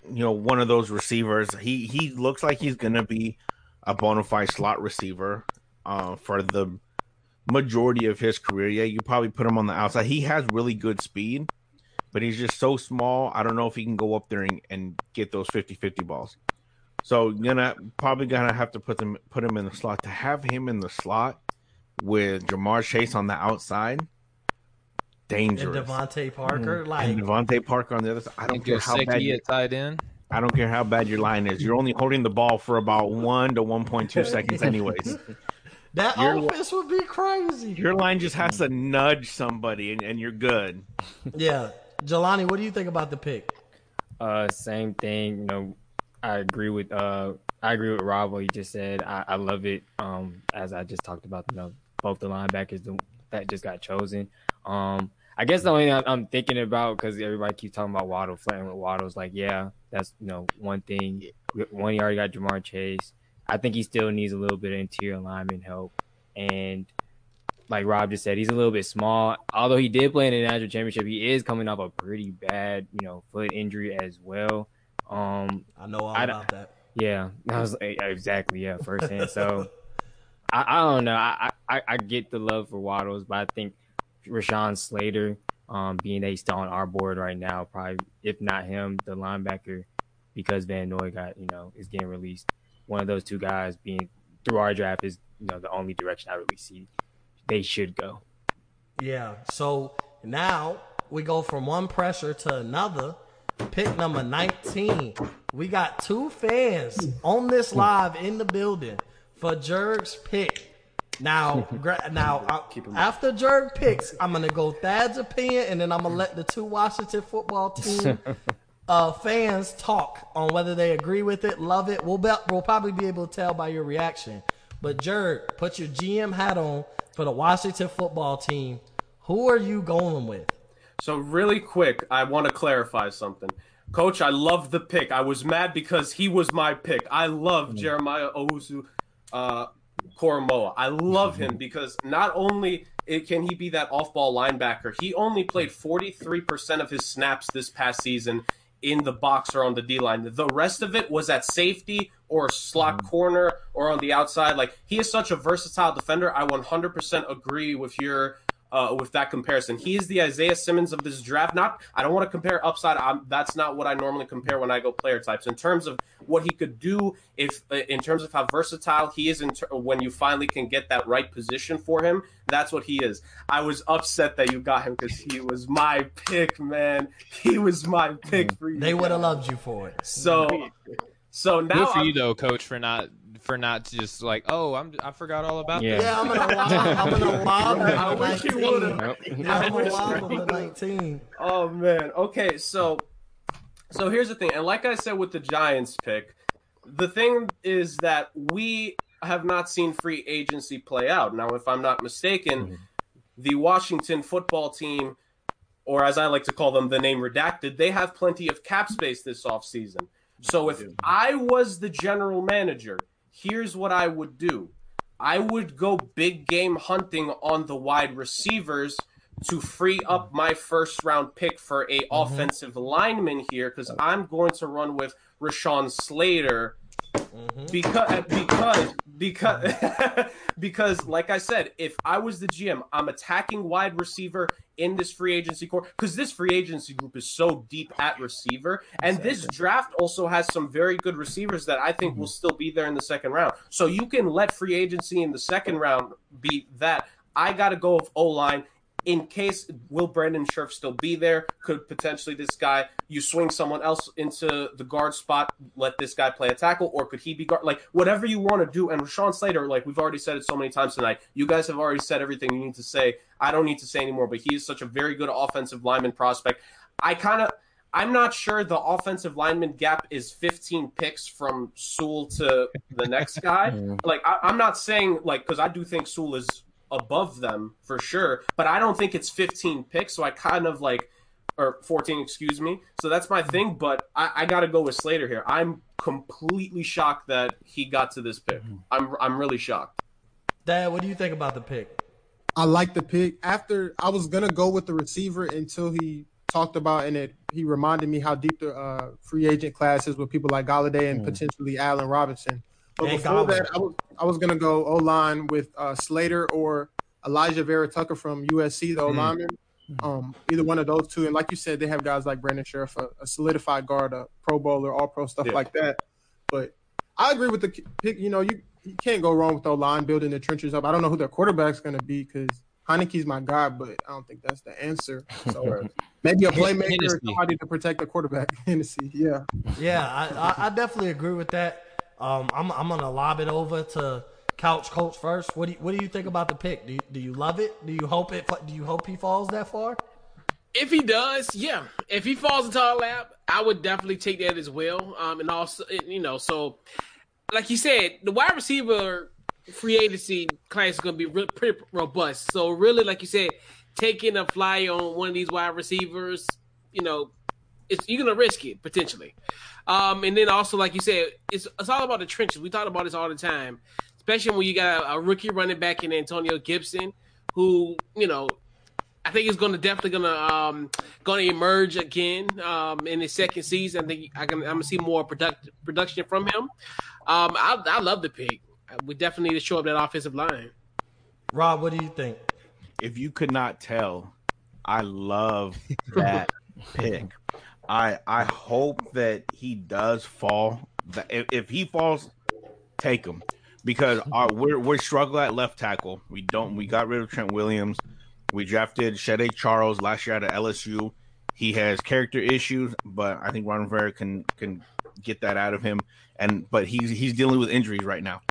you know one of those receivers. He he looks like he's going to be a bona fide slot receiver uh for the majority of his career. Yeah, you probably put him on the outside. He has really good speed, but he's just so small. I don't know if he can go up there and, and get those 50-50 balls. So you're gonna probably gonna have to put them put him in the slot. To have him in the slot with Ja'Marr Chase on the outside, And dangerous. DeVante Parker, like And DeVante Parker on the other side. I don't care how bad Seki you, at tight end. I don't care how bad your line is. You're only holding the ball for about one to one point two seconds, anyways. that You're- offense would be crazy. Your line just has to nudge somebody, and, and you're good. Yeah, Jelani, what do you think about the pick? Uh, same thing. You know, I agree with uh, I agree with Rob. What he just said. I, I love it. Um, as I just talked about, you know, both the linebackers the, that just got chosen. Um, I guess the only thing I'm- thinking about because everybody keeps talking about Waddle, flirting with Waddle's like, yeah, that's you know one thing. One, he already got Ja'Marr Chase. I think he still needs a little bit of interior lineman help, and like Rob just said, he's a little bit small. Although he did play in the national championship, he is coming off a pretty bad, you know, foot injury as well. Um, I know all I about that. yeah, I was eh, exactly yeah, firsthand. So I, I don't know. I, I I get the love for Waddles, but I think Rashawn Slater, um, being that he's still on our board right now, probably if not him, the linebacker, because Van Noy got you know is getting released. One of those two guys being through our draft is you know the only direction I really see they should go. Yeah. So now we go from one pressure to another. Pick number 19. We got two fans on this live in the building for Jerg's pick. Now, gra- now after Jerg picks, I'm gonna go Thad's opinion, and then I'm gonna let the two Washington football team uh, fans talk on whether they agree with it, love it. We'll be, we'll probably be able to tell by your reaction. But Jerg, put your GM hat on for the Washington football team. Who are you going with? So really quick, I want to clarify something. Coach, I love the pick. I was mad because he was my pick. I love mm. Jeremiah Owusu uh, Koramoah. I love him because not only can he be that off-ball linebacker, he only played 43% of his snaps this past season in the box or on the D line. The rest of it was at safety or slot mm. corner or on the outside. Like he is such a versatile defender. I 100% agree with your uh, with that comparison. He is the Isaiah Simmons of this draft. Not, I don't want to compare upside. I'm, that's not what I normally compare when I go player types. In terms of what he could do, if uh, in terms of how versatile he is, in ter- when you finally can get that right position for him, that's what he is. I was upset that you got him because he was my pick, man. He was my pick for you. They would have loved you for it. So. So now, good for I'm, you though, Coach, for not for not to just like, oh, I'm I forgot all about yeah. Yeah, I'm gonna lob. I'm gonna lob. I wish you would have. I'm gonna lob the 19. Oh man. Okay, so so here's the thing, and like I said with the Giants pick, the thing is that we have not seen free agency play out. Now, if I'm not mistaken, mm-hmm. the Washington football team, or as I like to call them, the name redacted, they have plenty of cap space this offseason. So if I was the general manager, here's what I would do I would go big game hunting on the wide receivers to free up my first round pick for a mm-hmm. offensive lineman here because I'm going to run with Rashawn Slater Mm-hmm. Because because because because like I said, if I was the GM, I'm attacking wide receiver in this free agency core because this free agency group is so deep at receiver, and exactly. this draft also has some very good receivers that I think mm-hmm. will still be there in the second round. So you can let free agency in the second round be that. I got to go of O line in case will Brandon Scherff still be there? Could potentially this guy you swing someone else into the guard spot, let this guy play a tackle, or could he be guard? Like whatever you want to do. And Rashawn Slater, like we've already said it so many times tonight, you guys have already said everything you need to say. I don't need to say anymore. But he is such a very good offensive lineman prospect. I kind of. I'm not sure the offensive lineman gap is 15 picks from Sewell to the next guy. like, I, I'm not saying, like, because I do think Sewell is above them for sure. But I don't think it's 15 picks, so I kind of like or 14, excuse me. So that's my thing. But I, I got to go with Slater here. I'm completely shocked that he got to this pick. Mm-hmm. I'm I'm really shocked. Dad, what do you think about the pick? I like the pick. After I was gonna go with the receiver until he talked about and it he reminded me how deep the uh, free agent class is with people like Golladay and mm. potentially Allen Robinson. But and before that, I was I was gonna go O line with uh, Slater or Alijah Vera-Tucker from USC, the O mm-hmm. lineman. Mm-hmm. Um, either one of those two, and like you said, they have guys like Brandon Scherff, a, a solidified guard, a Pro Bowler, All Pro stuff yeah. like that. But I agree with the pick. You know, you, you can't go wrong with the line building the trenches up. I don't know who their quarterback's going to be because Heinicke's my guy, but I don't think that's the answer. So maybe a playmaker, somebody to protect the quarterback. Hennessy, yeah, yeah, I, I, definitely agree with that. Um, I'm I'm gonna lob it over to Couch Coach first. What do you, what do you think about the pick? Do you, do you love it? Do you hope it? Do you hope he falls that far? If he does, yeah. If he falls into our lap, I would definitely take that as well. Um, and also, you know, so like you said, the wide receiver free agency class is going to be re- pretty robust. So really, like you said, taking a fly on one of these wide receivers, you know, it's you're going to risk it potentially. Um, and then also, like you said, it's it's all about the trenches. We talk about this all the time, especially when you got a, a rookie running back in Antonio Gibson, who you know, I think is going to definitely going to um, going to emerge again um, in his second season. I think I can, I'm going to see more product, production from him. Um, I, I love the pick. We definitely need to show up that offensive line. Rob, what do you think? If you could not tell, I love that pick. I I hope that he does fall. If, if he falls, take him because our, we're we're struggling at left tackle. We don't. We got rid of Trent Williams. We drafted Saahdiq Charles last year out of LSU. He has character issues, but I think Ron Rivera can can get that out of him. And but he's he's dealing with injuries right now,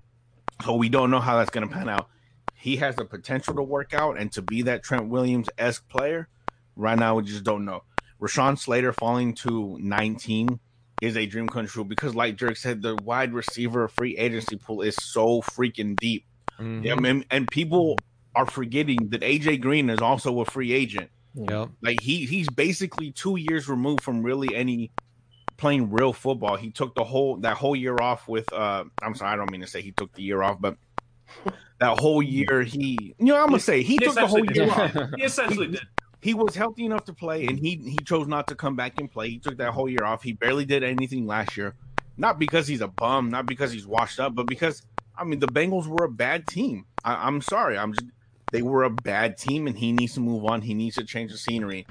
so we don't know how that's going to pan out. He has the potential to work out and to be that Trent Williams esque player. Right now, we just don't know. Rashawn Slater falling to 19 is a dream come true because, like Dirk said, the wide receiver free agency pool is so freaking deep. Mhm. Yeah, man, and people are forgetting that AJ Green is also a free agent. Yep. Like he he's basically two years removed from really any playing real football. He took the whole that whole year off with uh I'm sorry, I don't mean to say he took the year off, but that whole year he you know I'm gonna say he He took the whole year did. off. He essentially did. He was healthy enough to play and he he chose not to come back and play. He took that whole year off. He barely did anything last year. Not because he's a bum, not because he's washed up, but because I mean the Bengals were a bad team. I, I'm sorry. I'm just they were a bad team and he needs to move on. He needs to change the scenery.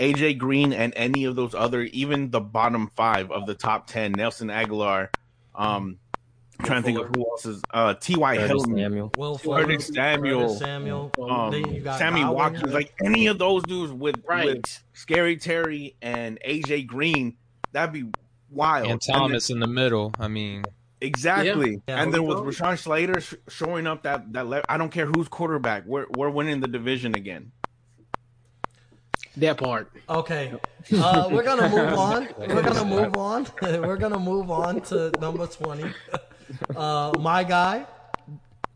AJ Green and any of those other, even the bottom five of the top ten, Nelson Agholor, um, I'm trying to think of who else is uh T.Y. Curtis Hilton, Samuel. Will Curtis Fuller, Samuel. Curtis Samuel, um, Then you got Sammy Godwin. Watkins, like any of those dudes with, Right. with Scary Terry and AJ Green, that'd be wild. And Thomas in the middle. I mean, exactly. Yeah. and then with Yeah. Rashawn Slater sh- showing up that that le- I don't care who's quarterback, we're we're winning the division again. That part. Okay, uh, we're gonna move on. We're gonna move on. we're gonna move on to number twenty. Uh, my guy,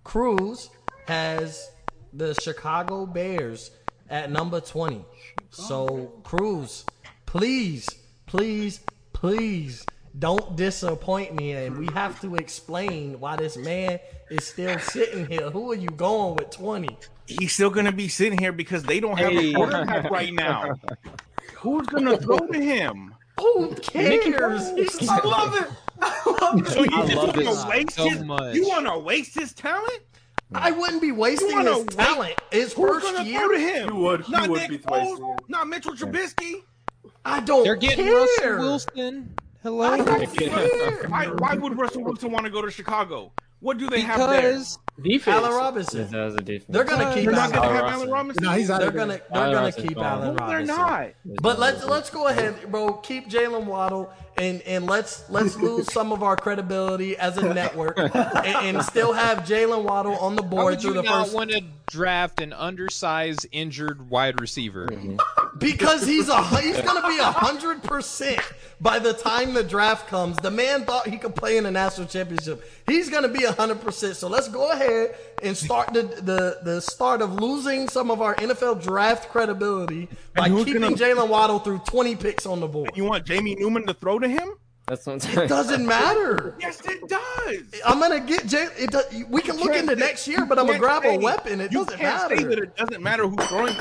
Cruz, has the Chicago Bears at number twenty. So Cruz, please, please, please don't disappoint me, and we have to explain why this man is still sitting here. Who are you going with twenty? He's still gonna be sitting here because they don't have Hey. a quarterback right now. Who's gonna throw to him? Who cares? He's I love it. I love it. So you I just love wanna waste so his, much. You want to waste his talent? I wouldn't be wasting You his wait- talent. His Who's first gonna year. to him? You would- you Not would Nick be Foles, wasting it. not Mitchell Trubisky. I don't they're getting care. Russell Wilson. Hello. I don't care. Why, why would Russell Wilson want to go to Chicago? What do they have there? Because Defense. Allen Robinson. That was a defense. They're gonna keep They're not Allen going to have Robinson. Allen Robinson. No, he's out They're of gonna they're Allen gonna Robinson's keep gone. Allen No, they're not. But let's let's go ahead, bro. Keep Jalen Waddle and and let's let's lose some of our credibility as a network and, and still have Jalen Waddle on the Why board would through you the not first want to draft an undersized, injured wide receiver? Mm-hmm. because he's a he's gonna be a hundred percent by the time the draft comes. The man thought he could play in the national championship. He's gonna be a hundred percent. So let's go ahead and start the, the the start of losing some of our NFL draft credibility by And who's keeping gonna- Jalen Waddle through twenty picks on the board. You want Jamie Newman to throw to him? That's what I'm saying. Doesn't matter. Yes, it does. I'm gonna get Jay. It does, we can look into say- next year, but I'm gonna can't grab a weapon. It you doesn't can't say that matter. it doesn't matter who's throwing.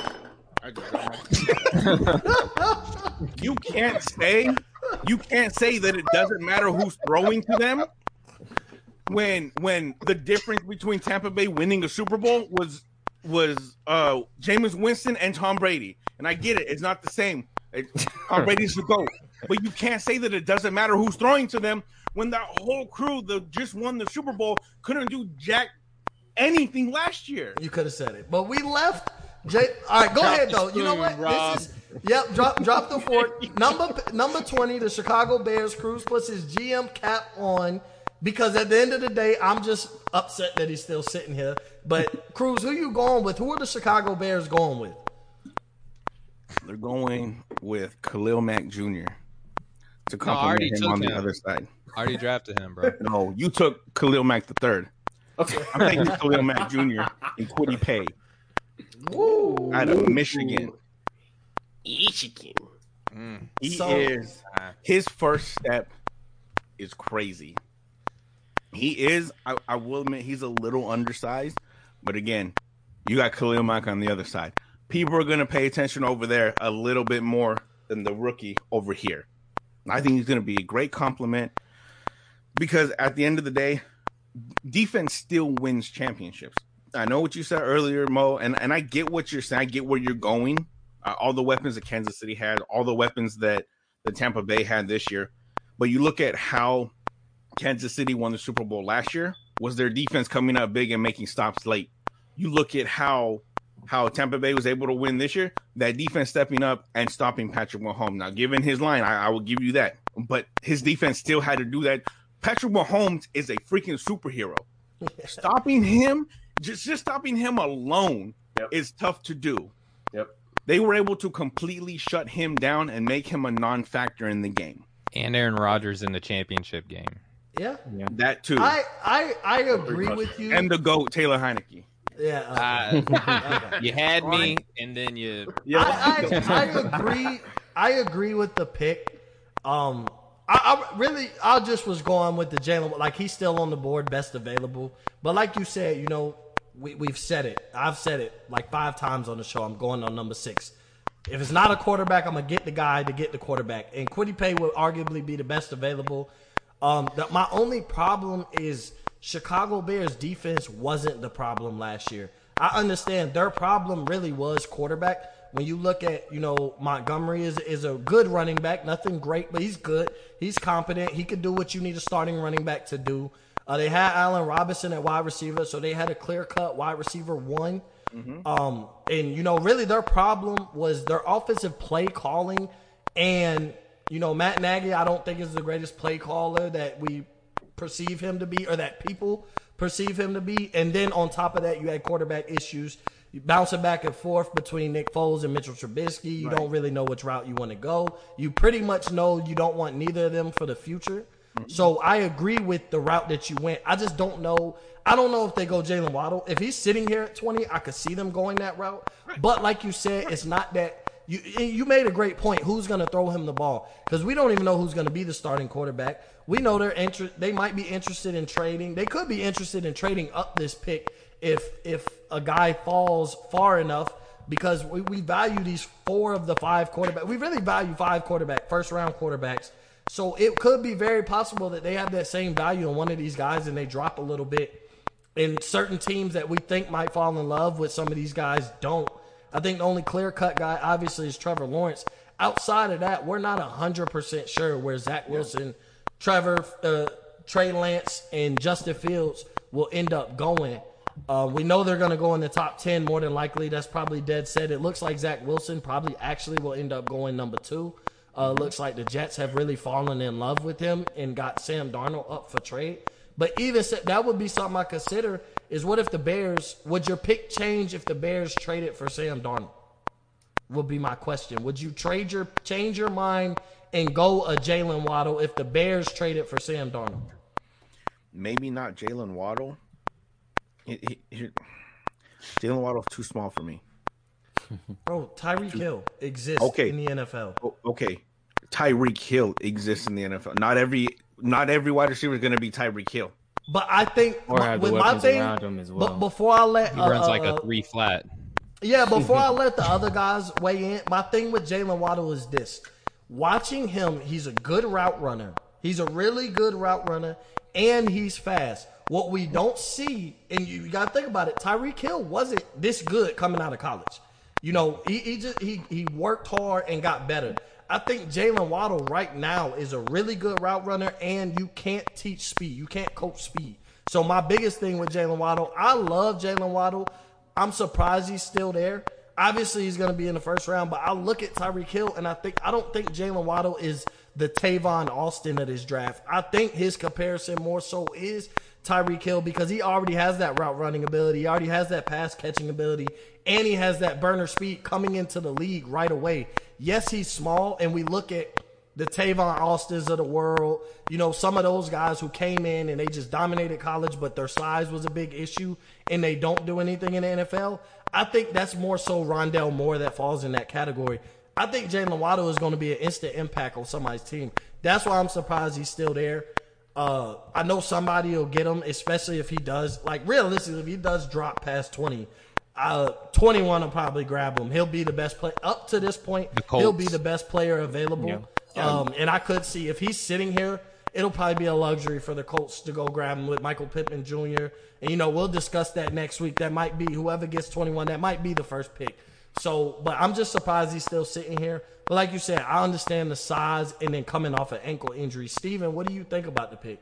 you can't say you can't say that it doesn't matter who's throwing to them when when the difference between Tampa Bay winning a Super Bowl was was uh Jameis Winston and Tom Brady. And I get it, it's not the same. It, Tom Brady's the GOAT. But you can't say that it doesn't matter who's throwing to them when that whole crew that just won the Super Bowl couldn't do jack anything last year. You could have said it, but we left. Jay, all right, go Drop ahead the though. You know what? Rob. This is yep. Drop drop the fork. Number number twenty, the Chicago Bears. Cruz puts his GM cap on because at the end of the day, I'm just upset that he's still sitting here. But Cruz, who you going with? Who are the Chicago Bears going with? They're going with Khalil Mack Jr. to No, I complement already him on the other side. I already drafted him, bro. No, you took Khalil Mack the third. Okay. I'm taking Khalil Mack Jr. and Kwity Paye out of Michigan. Michigan. Mm. He So- is his first step is crazy. He is, I, I will admit, he's a little undersized, but again, you got Khalil Mack on the other side. People are going to pay attention over there a little bit more than the rookie over here. I think he's going to be a great compliment because at the end of the day, defense still wins championships. I know what you said earlier, Mo, and, and I get what you're saying. I get where you're going. Uh, all the weapons that Kansas City had, all the weapons that the Tampa Bay had this year. But you look at how Kansas City won the Super Bowl last year was their defense coming up big and making stops late. You look at how how Tampa Bay was able to win this year, that defense stepping up and stopping Patrick Mahomes. Now, given his line, I, I will give you that. But his defense still had to do that. Patrick Mahomes is a freaking superhero. stopping him, just just stopping him alone Yep. is tough to do. Yep. They were able to completely shut him down and make him a non-factor in the game. and Aaron Rodgers in the championship game. Yeah, That too, I I I agree with you. and the goat Taylor Heinicke. Yeah, okay. Okay. You had me, and then you. Yeah, I, I, I agree. I agree with the pick. Um, I, I really, I just was going with the Jalen. Like he's still on the board, best available. But like you said, you know, we we've said it. I've said it like five times on the show. I'm going on number six. If it's not a quarterback, I'm gonna get the guy to get the quarterback. And Kwity Paye will arguably be the best available. Um, the, my only problem is Chicago Bears defense wasn't the problem last year. I understand their problem really was quarterback. When you look at, you know, Montgomery is is a good running back, nothing great, but he's good. He's competent. He can do what you need a starting running back to do. Uh, they had Allen Robinson at wide receiver, so they had a clear cut wide receiver one. Um, and you know, really their problem was their offensive play calling, and you know, Matt Nagy, I don't think is the greatest play caller that we perceive him to be, or that people perceive him to be. And then on top of that, you had quarterback issues, you bouncing back and forth between Nick Foles and Mitchell Trubisky. You don't really know which route you want to go. You pretty much know you don't want neither of them for the future. Mm-hmm. So I agree with the route that you went. I just don't know. I don't know if they go Jalen Waddle. If he's sitting here at 20, I could see them going that route. But like you said, it's not that you you made a great point. Who's going to throw him the ball? Because we don't even know who's going to be the starting quarterback. We know they're inter- They might be interested in trading. They could be interested in trading up this pick if if a guy falls far enough. Because we, we value these four of the five quarterbacks. We really value five quarterback, first round quarterbacks. So it could be very possible that they have that same value in one of these guys and they drop a little bit. And certain teams that we think might fall in love with some of these guys don't. I think the only clear cut guy, obviously, is Trevor Lawrence. Outside of that, we're not 100% sure where Zach Wilson, Trevor, uh, Trey Lance, and Justin Fields will end up going. Uh, we know they're going to go in the top 10 more than likely. That's probably dead set. It looks like Zach Wilson probably actually will end up going number two. Uh, looks like the Jets have really fallen in love with him and got Sam Darnold up for trade. But even that would be something I consider is what if the Bears, would your pick change if the Bears traded for Sam Darnold? Would be my question. Would you trade your, change your mind and go a Jalen Waddle if the Bears traded for Sam Darnold? Maybe not Jalen Waddle. Jalen Waddle's too small for me. Bro, Tyreek Hill exists Okay. in the NFL. Okay, Tyreek Hill exists in the NFL. Not every not every wide receiver is going to be Tyreek Hill. But I think Or my- have the with my weapons thing, around him as well. but before I let He uh, runs like uh, a three flat. Yeah, before I let the other guys weigh in, my thing with Jalen Waddle is this. Watching him, he's a good route runner. He's a really good route runner, and he's fast. What we don't see, and you, got to think about it, Tyreek Hill wasn't this good coming out of college. You know, he, he just he he worked hard and got better. I think Jalen Waddle right now is a really good route runner, and you can't teach speed. You can't coach speed. So my biggest thing with Jalen Waddle, I love Jalen Waddle. I'm surprised he's still there. Obviously, he's going to be in the first round, but I look at Tyreek Hill and I think I don't think Jalen Waddle is the Tavon Austin of this draft. I think his comparison more so is Tyreek Hill because he already has that route running ability, he already has that pass catching ability, and he has that burner speed coming into the league right away. Yes, he's small, and we look at the Tavon Austins of the world, you know, some of those guys who came in and they just dominated college, but their size was a big issue and they don't do anything in the NFL. I think that's more so Rondale Moore that falls in that category. I think Jalen Waddle is going to be an instant impact on somebody's team. That's why I'm surprised he's still there. Uh, I know somebody will get him, especially if he does. Like realistically, if he does drop past 20, uh, 21 will probably grab him. He'll be the best player up to this point. He'll be the best player available. Um, and I could see if he's sitting here, it'll probably be a luxury for the Colts to go grab him with Michael Pittman Jr. And you know we'll discuss that next week. That might be whoever gets 21. That might be the first pick. So, but I'm just surprised he's still sitting here. But like you said, I understand the size and then coming off an ankle injury. Steven, what do you think about the pick?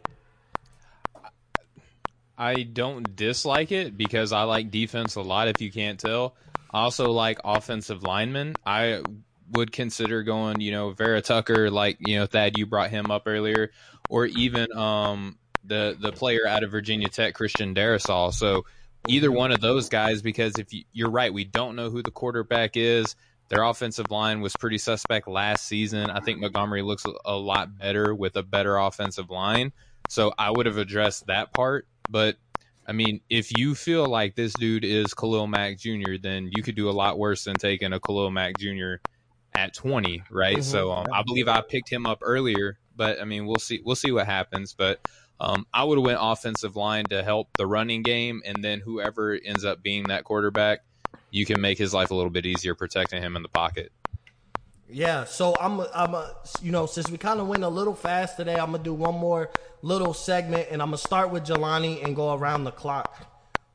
I don't dislike it because I like defense a lot. If you can't tell, I also like offensive linemen. I would consider going, you know, Vera Tucker, like you know, Thad, you brought him up earlier, or even um the the player out of Virginia Tech, Christian Darrisaw. So either one of those guys, because if you, you're right, we don't know who the quarterback is. Their offensive line was pretty suspect last season. I think Montgomery looks a lot better with a better offensive line. So I would have addressed that part. But I mean, if you feel like this dude is Khalil Mack Jr., then you could do a lot worse than taking a Khalil Mack Jr. at 20, right? Mm-hmm. So um, I believe I picked him up earlier, but I mean, we'll see. We'll see what happens. But um, I would have went offensive line to help the running game, and then whoever ends up being that quarterback, you can make his life a little bit easier protecting him in the pocket. Yeah, so I'm I'm a, you know since we kind of went a little fast today, I'm gonna do one more little segment, and I'm gonna start with Jelani and go around the clock.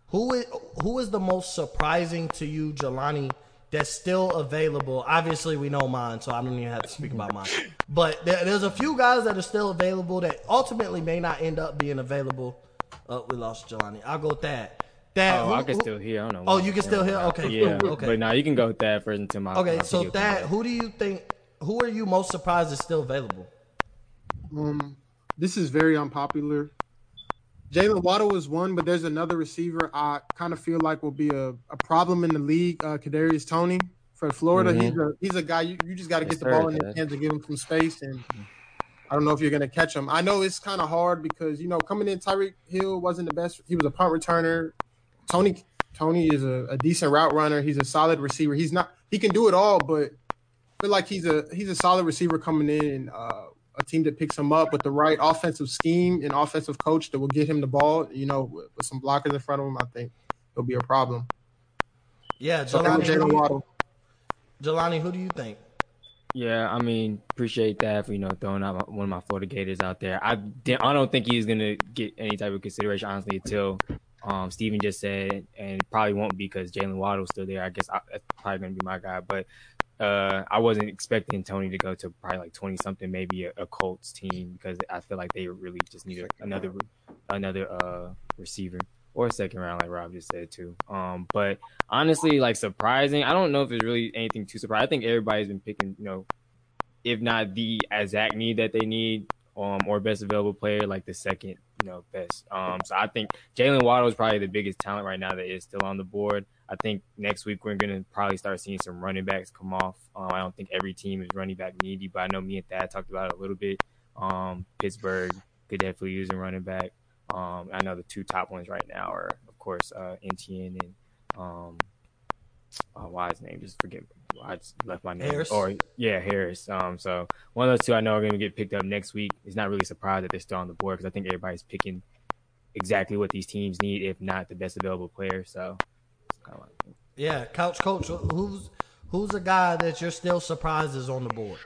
Who is who is the most surprising to you, Jelani, that's still available? Obviously, we know mine, so I don't even have to speak about mine. But there, there's a few guys that are still available that ultimately may not end up being available. Oh, we lost Jelani. I'll go with that. That oh, who, I can who, still hear. I don't know. Oh, you can still hear. Okay. Yeah. okay. But now you can go with that first until my. Okay. My so that who do you think? Who are you most surprised is still available? Um, this is very unpopular. Jaylen Waddle is one, but there's another receiver I kind of feel like will be a, a problem in the league. Uh, Kadarius Toney for Florida. Mm-hmm. He's a he's a guy you, you just got to get the ball in his hands and give him some space. And I don't know if you're going to catch him. I know it's kind of hard because you know coming in Tyreek Hill wasn't the best. He was a punt returner. Toney Toney is a, a, decent route runner. He's a solid receiver. He's not he can do it all, but I feel like he's a he's a solid receiver coming in. Uh, a team that picks him up with the right offensive scheme and offensive coach that will get him the ball. You know, with, with some blockers in front of him, I think it'll be a problem. Yeah, Jelani, so, Waddle. Jelani, who do you think? Yeah, I mean, appreciate that for you know throwing out one of my Florida Gators out there. I I don't think he's gonna get any type of consideration honestly until um, Steven just said, and probably won't be because Jaylen Waddle's still there. I guess I, that's probably going to be my guy. But uh, I wasn't expecting Toney to go to probably like 20 something, maybe a, a, Colts team because I feel like they really just need another another uh, receiver or a second round, like Rob just said too. Um, but honestly, like surprising, I don't know if it's really anything too surprising. I think everybody's been picking, you know, if not the exact need that they need, um, or best available player, like the second you know, best. Um, so I think Jaylen Waddle is probably the biggest talent right now that is still on the board. I think next week we're going to probably start seeing some running backs come off. Um, I don't think every team is running back needy, but I know me and Thad talked about it a little bit. Um, Pittsburgh could definitely use a running back. Um, I know the two top ones right now are, of course, uh, Etienne and um, oh, why his name? Just forget. I just left my name. Harris. Or yeah, Harris. Um, so one of those two I know are going to get picked up next week. It's not really surprised that they're still on the board because I think everybody's picking exactly what these teams need, if not the best available player. So kind of like yeah, couch coach. Who's who's a guy that you're still surprised is on the board?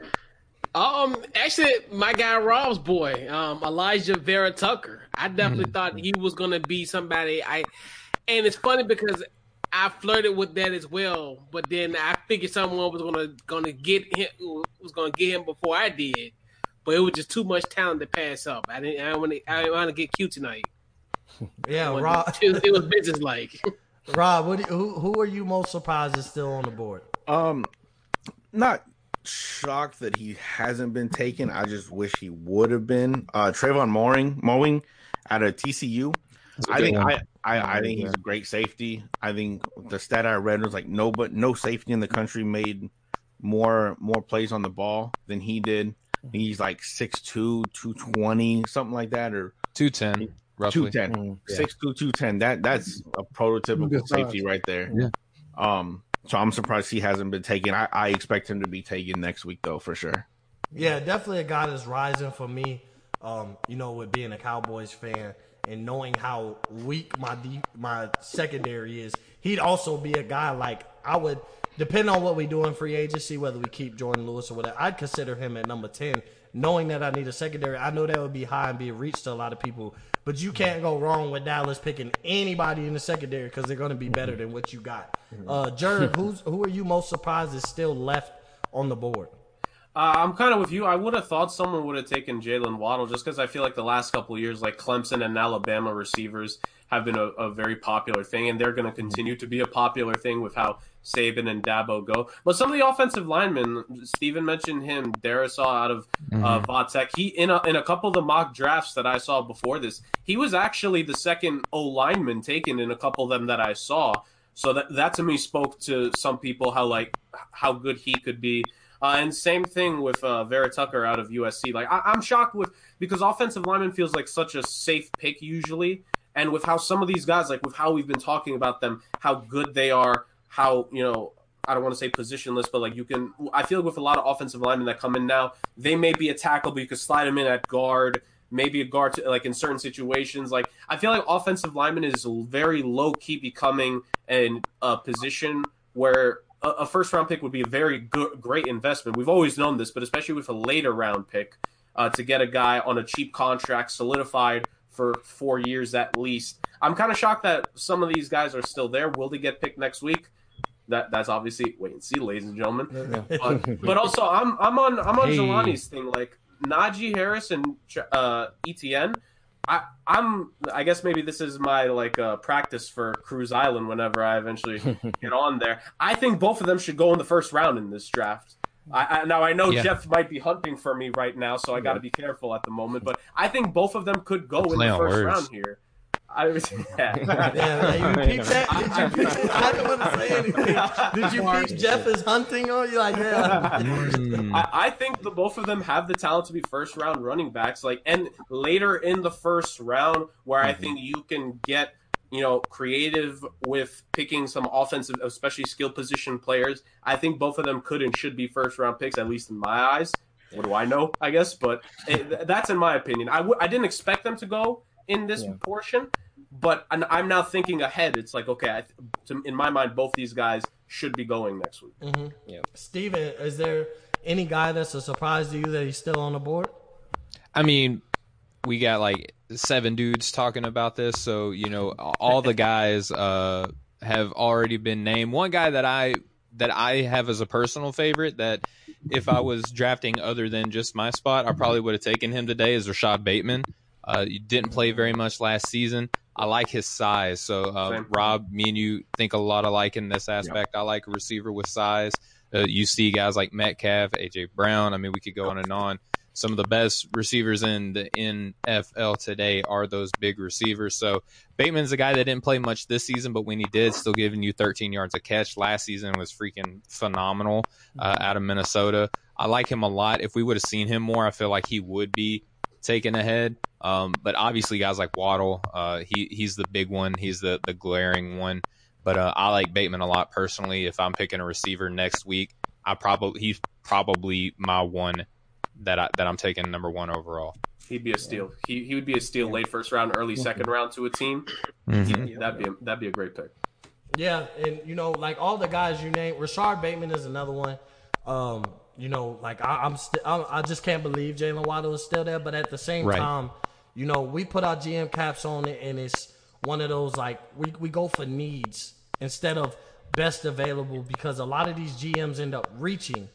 Um, actually, my guy Rob's boy, um, Alijah Vera Tucker. I definitely mm-hmm. thought he was gonna be somebody. I, and it's funny because I flirted with that as well, but then I figured someone was gonna gonna get him was gonna get him before I did, but it was just too much talent to pass up. I didn't. I want to. I want to get cute tonight. Yeah, Rob. It was, it was business like. Rob, what you, who who are you most surprised is still on the board? Um, not shocked that he hasn't been taken. I just wish he would have been. Uh, Trevon Moehrig, Moehrig out of TCU. I think I, I, I think he's a great safety. I think the stat I read was like no, but no safety in the country made more more plays on the ball than he did. He's like 6'2", 220, something like that, or two ten, roughly 210, mm, yeah. 6'2", 210. That that's a prototypical safety right there. Yeah. Um. So I'm surprised he hasn't been taken. I, I expect him to be taken next week though, for sure. Yeah, definitely a guy that's rising for me. Um, you know, with being a Cowboys fan and knowing how weak my deep, my secondary is, he'd also be a guy like I would depend on what we do in free agency, whether we keep Jourdan Lewis or whatever. I'd consider him at number ten, knowing that I need a secondary. I know that would be high and be a reach to a lot of people, but you can't go wrong with Dallas picking anybody in the secondary because they're going to be better than what you got. Uh, Jared, who's who are you most surprised is still left on the board? Uh, I'm kind of with you. I would have thought someone would have taken Jaylen Waddle just because I feel like the last couple years, like Clemson and Alabama receivers have been a, a very popular thing, and they're going to continue to be a popular thing with how Saban and Dabo go. But some of the offensive linemen, Steven mentioned him, Darrisaw out of uh, mm-hmm. uh. He in a, in a couple of the mock drafts that I saw before this, he was actually the second O lineman taken in a couple of them that I saw. So that that to me spoke to some people how like how good he could be. Uh, and same thing with uh, Vera Tucker out of USC. Like I, I'm shocked with because offensive lineman feels like such a safe pick usually, and with how some of these guys, like with how we've been talking about them, how good they are, how you know I don't want to say positionless, but like you can. I feel like with a lot of offensive linemen that come in now, they may be a tackle, but you could slide them in at guard, maybe a guard, to, like in certain situations. Like I feel like offensive lineman is very low key becoming in a position where a, a first round pick would be a very good, great investment. We've always known this, but especially with a later round pick uh, to get a guy on a cheap contract solidified for four years at least. I'm kind of shocked that some of these guys are still there. Will they get picked next week? That that's obviously wait and see, ladies and gentlemen. Yeah. But, but, also, I'm I'm on I'm on hey. Jelani's thing. Like Najee Harris and uh, Etienne. I, I'm. I guess maybe this is my like uh, practice for Cruise Island. Whenever I eventually get on there, I think both of them should go in the first round in this draft. I, I, now I know yeah. Jeff might be hunting for me right now, so I got to be careful at the moment. But I think both of them could go in the first words. round here. I was yeah. yeah you peep that? Did you peep, I don't want to say anything. Did you peep Jeff is hunting on you? Like yeah. Mm. I, I, think the both of them have the talent to be first round running backs. Like and later in the first round, where mm-hmm. I think you can get you know, creative with picking some offensive, especially skill position players. I think both of them could and should be first round picks, at least in my eyes. What do I know? I guess, but it, that's in my opinion. I w- I didn't expect them to go in this yeah. portion, but I'm now thinking ahead. It's like, okay, I, to, in my mind, both these guys should be going next week. Mm-hmm. Yeah. Steven, is there any guy that's a surprise to you that he's still on the board? I mean, we got like seven dudes talking about this, so you know all the guys uh, have already been named. One guy that I that I have as a personal favorite that if I was drafting other than just my spot, I probably would have taken him today is Rashod Bateman. Uh, you didn't play very much last season. I like his size. So, uh, Rob, me and you think a lot alike in this aspect. Yep. I like a receiver with size. Uh, you see guys like Metcalf, AJ Brown. I mean, we could go on and on some of the best receivers in the NFL today are those big receivers. So Bateman's a guy that didn't play much this season, but when he did, still giving you 13 yards a catch. Last season was freaking phenomenal uh, out of Minnesota. I like him a lot. If we would have seen him more, I feel like he would be taken ahead. Um, but obviously, guys like Waddle, uh, he he's the big one. He's the the glaring one. But uh, I like Bateman a lot personally. If I'm picking a receiver next week, I probably he's probably my one that I, that I'm taking number one overall. He'd be a steal. He he would be a steal late first round, early second round to a team. Mm-hmm. That'd be a, that'd be a great pick. Yeah, and you know, like all the guys you named, Rashod Bateman is another one. Um, you know, like I, am still, I, I, just can't believe Jaylen Waddle is still there. But at the same right. time, you know, we put our GM caps on it, and it's one of those like we we go for needs instead of best available because a lot of these GMs end up reaching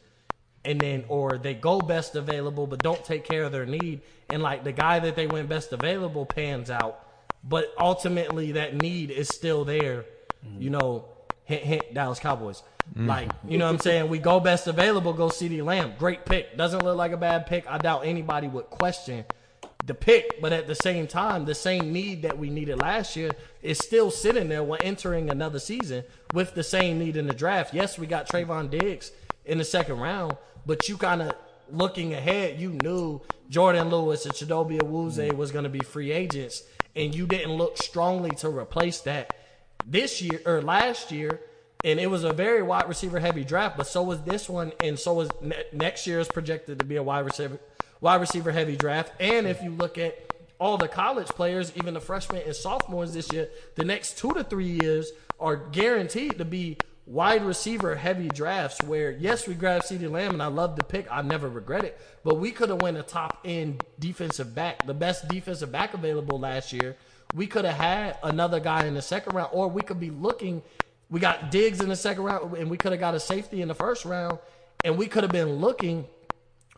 and then or they go best available but don't take care of their need and like the guy that they went best available pans out but ultimately that need is still there mm-hmm. you know hint hint dallas cowboys. Mm-hmm. like you know what i'm saying? We go best available go CeeDee Lamb. Great pick. Doesn't look like a bad pick. I doubt anybody would question the pick but at the same time the same need that we needed last year is still sitting there. When entering another season with the same need in the draft. Yes we got Trevon Diggs in the second round but you kind of looking ahead, you knew Jourdan Lewis and Chidobe Awuzie was going to be free agents, and you didn't look strongly to replace that this year or last year. And it was a very wide receiver heavy draft, but so was this one, and so was ne- next year is projected to be a wide receiver wide receiver heavy draft. And if you look at all the college players, even the freshmen and sophomores this year, the next two to three years are guaranteed to be wide receiver heavy drafts where yes we grabbed CeeDee Lamb and I love the pick I never regret it but we could have went a top end defensive back the best defensive back available last year we could have had another guy in the second round or we could be looking we got Diggs in the second round and we could have got a safety in the first round and we could have been looking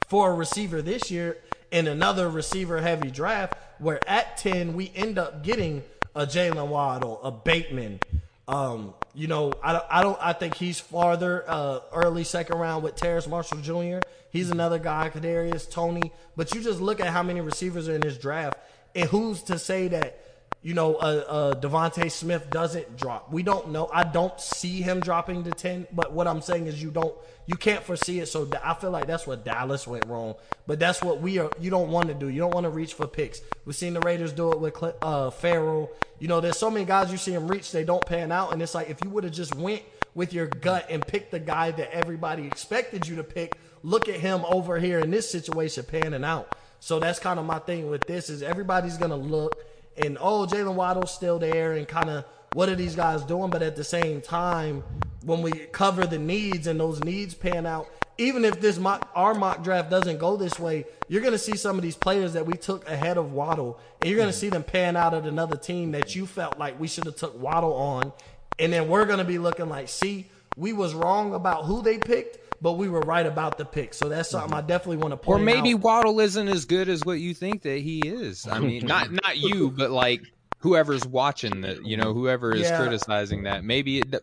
for a receiver this year in another receiver heavy draft where at 10 we end up getting a Jaylen Waddle a Bateman um, you know, I don't, I don't, I think he's farther uh, early second round with Terrace Marshall Jr. He's another guy, Kadarius Toney. But you just look at how many receivers are in this draft, and who's to say that you know, uh, uh, DeVonta Smith doesn't drop. We don't know. I don't see him dropping to ten. But what I'm saying is, you don't, you can't foresee it. So I feel like that's what Dallas went wrong. But that's what we are. You don't want to do. You don't want to reach for picks. We've seen the Raiders do it with uh, Ferrell. You know, there's so many guys you see them reach, they don't pan out, and it's like if you would have just went with your gut and picked the guy that everybody expected you to pick, look at him over here in this situation panning out. So that's kind of my thing with this is everybody's gonna look and oh, Jaylen Waddle's still there, and kind of what are these guys doing? But at the same time, when we cover the needs and those needs pan out, even if this mock, our mock draft doesn't go this way, you're going to see some of these players that we took ahead of Waddle, and you're going to mm-hmm. see them pan out at another team that you felt like we should have took Waddle on, and then we're going to be looking like, see, we was wrong about who they picked, but we were right about the pick. So that's something I definitely want to point. Or maybe out. Waddle isn't as good as what you think that he is. I mean, not not you, but like whoever's watching that, you know, whoever is yeah. criticizing that. Maybe it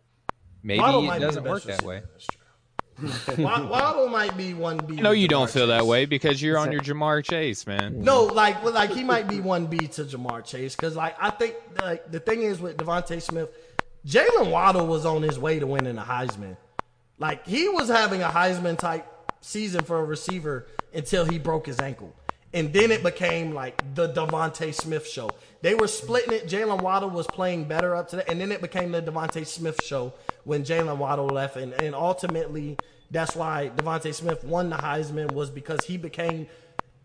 maybe Waddle it doesn't work that way. Waddle might be one B. No, you don't feel Chase. that way because you're on your Ja'Marr Chase, man. No, like like he might be one B to Ja'Marr Chase because like I think like the thing is with DeVonta Smith, Jaylen Waddle was on his way to winning the Heisman. Like he was having a Heisman type season for a receiver until he broke his ankle. And then it became like the DeVonta Smith show. They were splitting it. Jaylen Waddle was playing better up to that. And then it became the DeVonta Smith show when Jaylen Waddle left. And, and ultimately, that's why DeVonta Smith won the Heisman was because he became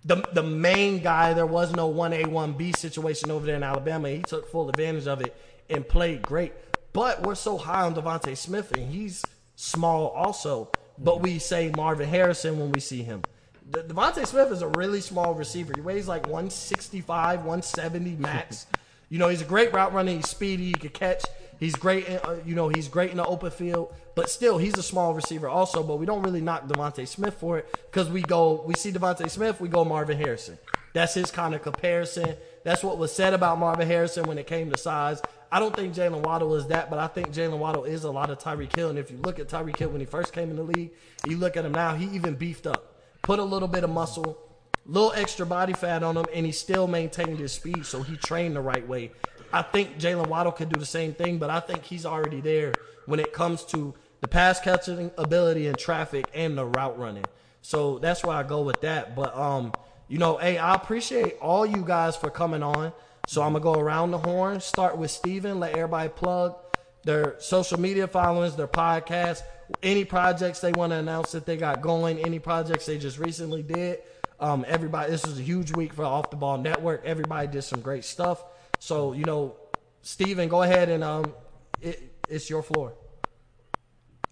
the the main guy. There was no 1A, 1B situation over there in Alabama. He took full advantage of it and played great. But we're so high on DeVonta Smith, and he's – small also, but we say Marvin Harrison when we see him. De- DeVonta Smith is a really small receiver. He weighs like 165, 170 max. you know, he's a great route runner. He's speedy. He can catch. He's great. In, uh, you know, he's great in the open field. But still, he's a small receiver also. But we don't really knock DeVonta Smith for it because we go, we see DeVonta Smith, we go Marvin Harrison. That's his kind of comparison. That's what was said about Marvin Harrison when it came to size. I don't think Jaylen Waddle is that, but I think Jaylen Waddle is a lot of Tyreek Hill. And if you look at Tyreek Hill when he first came in the league, you look at him now, he even beefed up, put a little bit of muscle, little extra body fat on him, and he still maintained his speed. So he trained the right way. I think Jaylen Waddle could do the same thing, but I think he's already there when it comes to the pass catching ability and traffic and the route running. So that's why I go with that. But um, you know, hey, I appreciate all you guys for coming on. So I'm gonna go around the horn. Start with Steven. Let everybody plug their social media followings, their podcast, any projects they want to announce that they got going, any projects they just recently did. Um, everybody, this was a huge week for Off the Ball Network. Everybody did some great stuff. So you know, Steven, go ahead and um, it, it's your floor.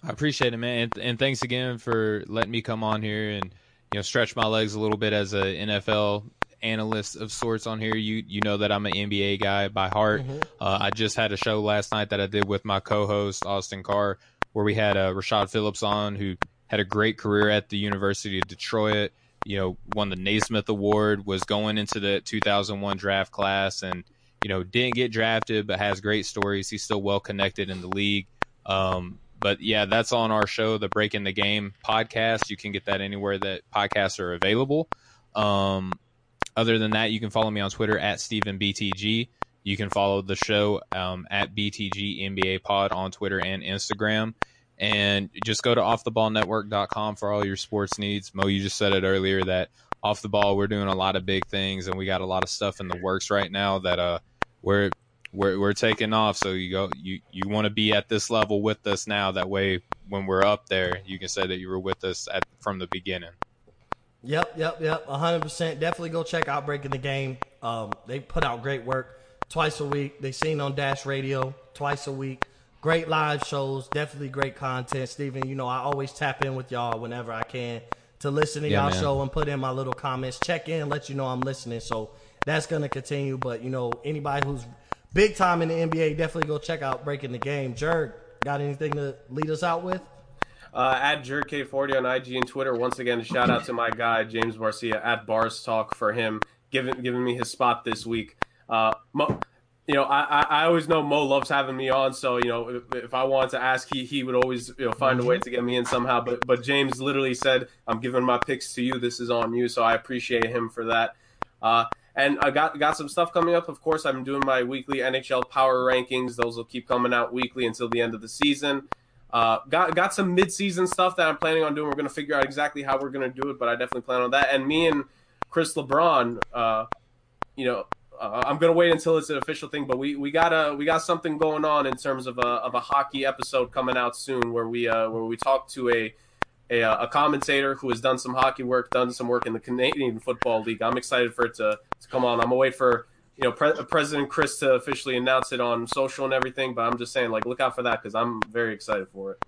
I appreciate it, man, and, and, thanks again for letting me come on here and you know stretch my legs a little bit as a NFL analyst of sorts on here. You you know that I'm an NBA guy by heart. Mm-hmm. Uh, I just had a show last night that I did with my co-host Austin Carr, where we had uh, Rashad Phillips on, who had a great career at the University of Detroit. You know, won the Naismith Award, was going into the 2001 draft class, and you know didn't get drafted, but has great stories. He's still well connected in the league. Um, but yeah, that's on our show, the Breaking the Game podcast. You can get that anywhere that podcasts are available. Um, other than that, you can follow me on Twitter at StephenBTG. You can follow the show um, at BTG NBA Pod on Twitter and Instagram. And just go to offtheballnetwork.com for all your sports needs. Mo, you just said it earlier that off the ball, we're doing a lot of big things and we got a lot of stuff in the works right now that uh, we're we're we're taking off. So you go you you want to be at this level with us now. That way, when we're up there, you can say that you were with us at from the beginning. Yep, yep, yep. 100%. Definitely go check out Breaking the Game. Um, they put out great work twice a week. They seen on Dash Radio twice a week. Great live shows. Definitely great content. Steven, you know, I always tap in with y'all whenever I can to listen to yeah, y'all man. show and put in my little comments. Check in, let you know I'm listening. So that's going to continue. But, you know, anybody who's big time in the NBA, definitely go check out Breaking the Game. Jerk, got anything to lead us out with? uh, at JerK40 on IG and Twitter. Once again, shout out to my guy James Barcia at Bars Talk for him giving giving me his spot this week. Uh, Mo, you know, I, I always know Mo loves having me on, so you know, if, if I wanted to ask, he he would always you know find a way to get me in somehow. But but James literally said, "I'm giving my picks to you. This is on you." So I appreciate him for that. Uh, And I got got some stuff coming up. Of course, I'm doing my weekly NHL power rankings. Those will keep coming out weekly until the end of the season. Uh, got got some midseason stuff that I'm planning on doing. We're gonna figure out exactly how we're gonna do it, but I definitely plan on that. And me and Chris LeBron, uh, you know, uh, I'm gonna wait until it's an official thing. But we we got a we got something going on in terms of a of a hockey episode coming out soon, where we uh, where we talk to a a, uh, a, commentator who has done some hockey work, done some work in the Canadian Football League. I'm excited for it to, to come on. I'm gonna wait for you know Pre- President Chris to officially announce it on social and everything. But I'm just saying, like, look out for that because I'm very excited for it.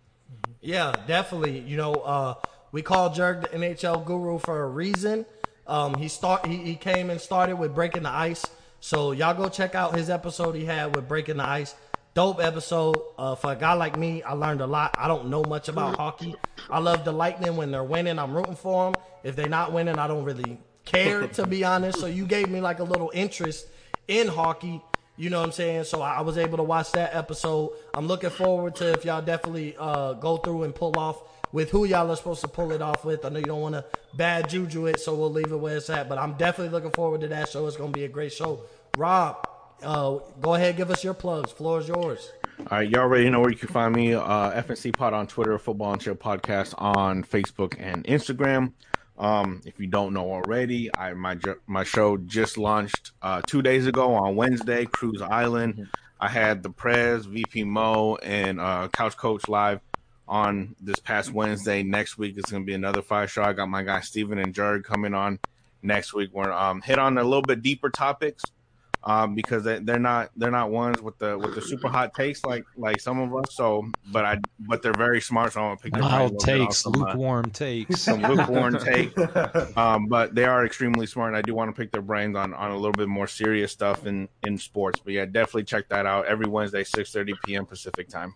Yeah, definitely. You know, uh, we call Jerk the NHL guru for a reason. Um, he start he, he came and started with breaking the ice. So y'all go check out his episode he had with breaking the ice dope episode. Uh, for a guy like me, I learned a lot. I don't know much about hockey. I love the Lightning when they're winning. I'm rooting for them. If they're not winning, I don't really care, to be honest. So you gave me like a little interest in hockey. You know what I'm saying? So I was able to watch that episode. I'm looking forward to if y'all definitely uh, go through and pull off with who y'all are supposed to pull it off with. I know you don't want to bad juju it, so we'll leave it where it's at. But I'm definitely looking forward to that show. It's going to be a great show. Rob, uh, go ahead, give us your plugs. Floor is yours. All right, y'all already know where you can find me. Uh, FNC Pod on Twitter, Football and Chill Podcast on Facebook and Instagram. Um, if you don't know already, I my my show just launched uh, two days ago on Wednesday, Cruise Island. Mm-hmm. I had the Prez, VP Mo, and uh, Couch Coach live on this past Wednesday. Next week it's going to be another fire show. I got my guy Steven and Jared coming on next week. We're um, hit on a little bit deeper topics um, because they, are not they're not ones with the with the super hot takes like like some of us. So, but I but they're very smart. So I'm gonna pick their mild takes, lukewarm uh, takes, some lukewarm take. Um, but they are extremely smart, and I do want to pick their brains on on a little bit more serious stuff in in sports. But yeah, definitely check that out every Wednesday, six thirty p.m. Pacific time.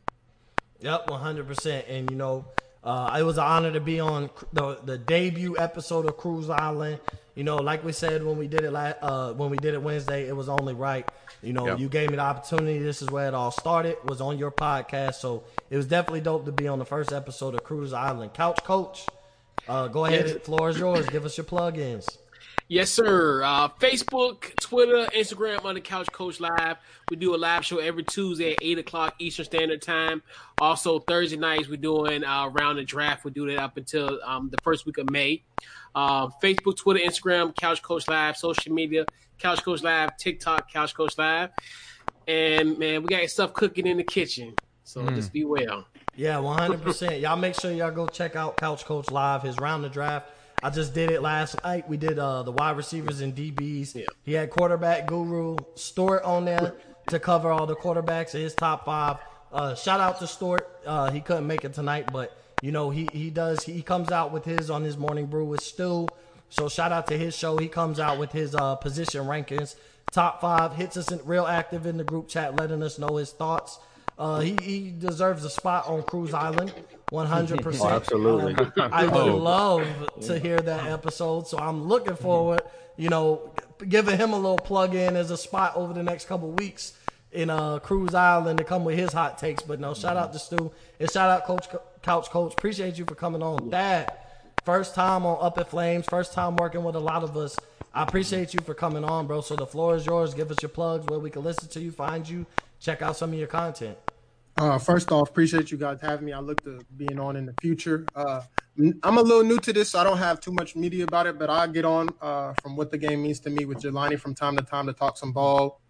Yep, one hundred percent. And you know, uh, it was an honor to be on the the debut episode of Cruise Island. You know, like we said when we did it last, uh, when we did it Wednesday, it was only right. You know, yep. you gave me the opportunity. This is where it all started. Was on your podcast, so it was definitely dope to be on the first episode of Cruise Island. Couch Coach, uh, go ahead. Yes. Floor is yours. Give us your plugins. Yes, sir. Uh, Facebook, Twitter, Instagram on the Couch Coach Live. We do a live show every Tuesday at 8 o'clock Eastern Standard Time. Also, Thursday nights, we're doing uh, Round the Draft. We do that up until um, the first week of May. Uh, Facebook, Twitter, Instagram, Couch Coach Live, social media, Couch Coach Live, TikTok, Couch Coach Live. And, man, we got stuff cooking in the kitchen. So mm. just be well. Yeah, 100%. y'all make sure y'all go check out Couch Coach Live, his Round the Draft I just did it last night. We did uh, the wide receivers and DBs. Yeah. He had quarterback guru Stewart on there to cover all the quarterbacks in his top five. Uh, shout out to Stewart. Uh, he couldn't make it tonight, but you know he he does. He comes out with his on his morning brew with Stu. So shout out to his show. He comes out with his uh, position rankings, top five. Hits us in, real active in the group chat, letting us know his thoughts. Uh, he, he deserves a spot on Cruise Island, 100%. Oh, absolutely. Um, I would oh. love to hear that episode. So I'm looking forward, you know, giving him a little plug in as a spot over the next couple weeks in uh, Cruise Island to come with his hot takes. But no, shout out to Stu and shout out Coach Couch Coach. Appreciate you for coming on. Dad, first time on Up in Flames, first time working with a lot of us. I appreciate you for coming on, bro. So the floor is yours. Give us your plugs where we can listen to you, find you, check out some of your content? Uh, first off, appreciate you guys having me. I look to being on in the future. Uh, I'm a little new to this, so I don't have too much media about it, but I get on uh, from what the game means to me with Jelani from time to time to talk some ball.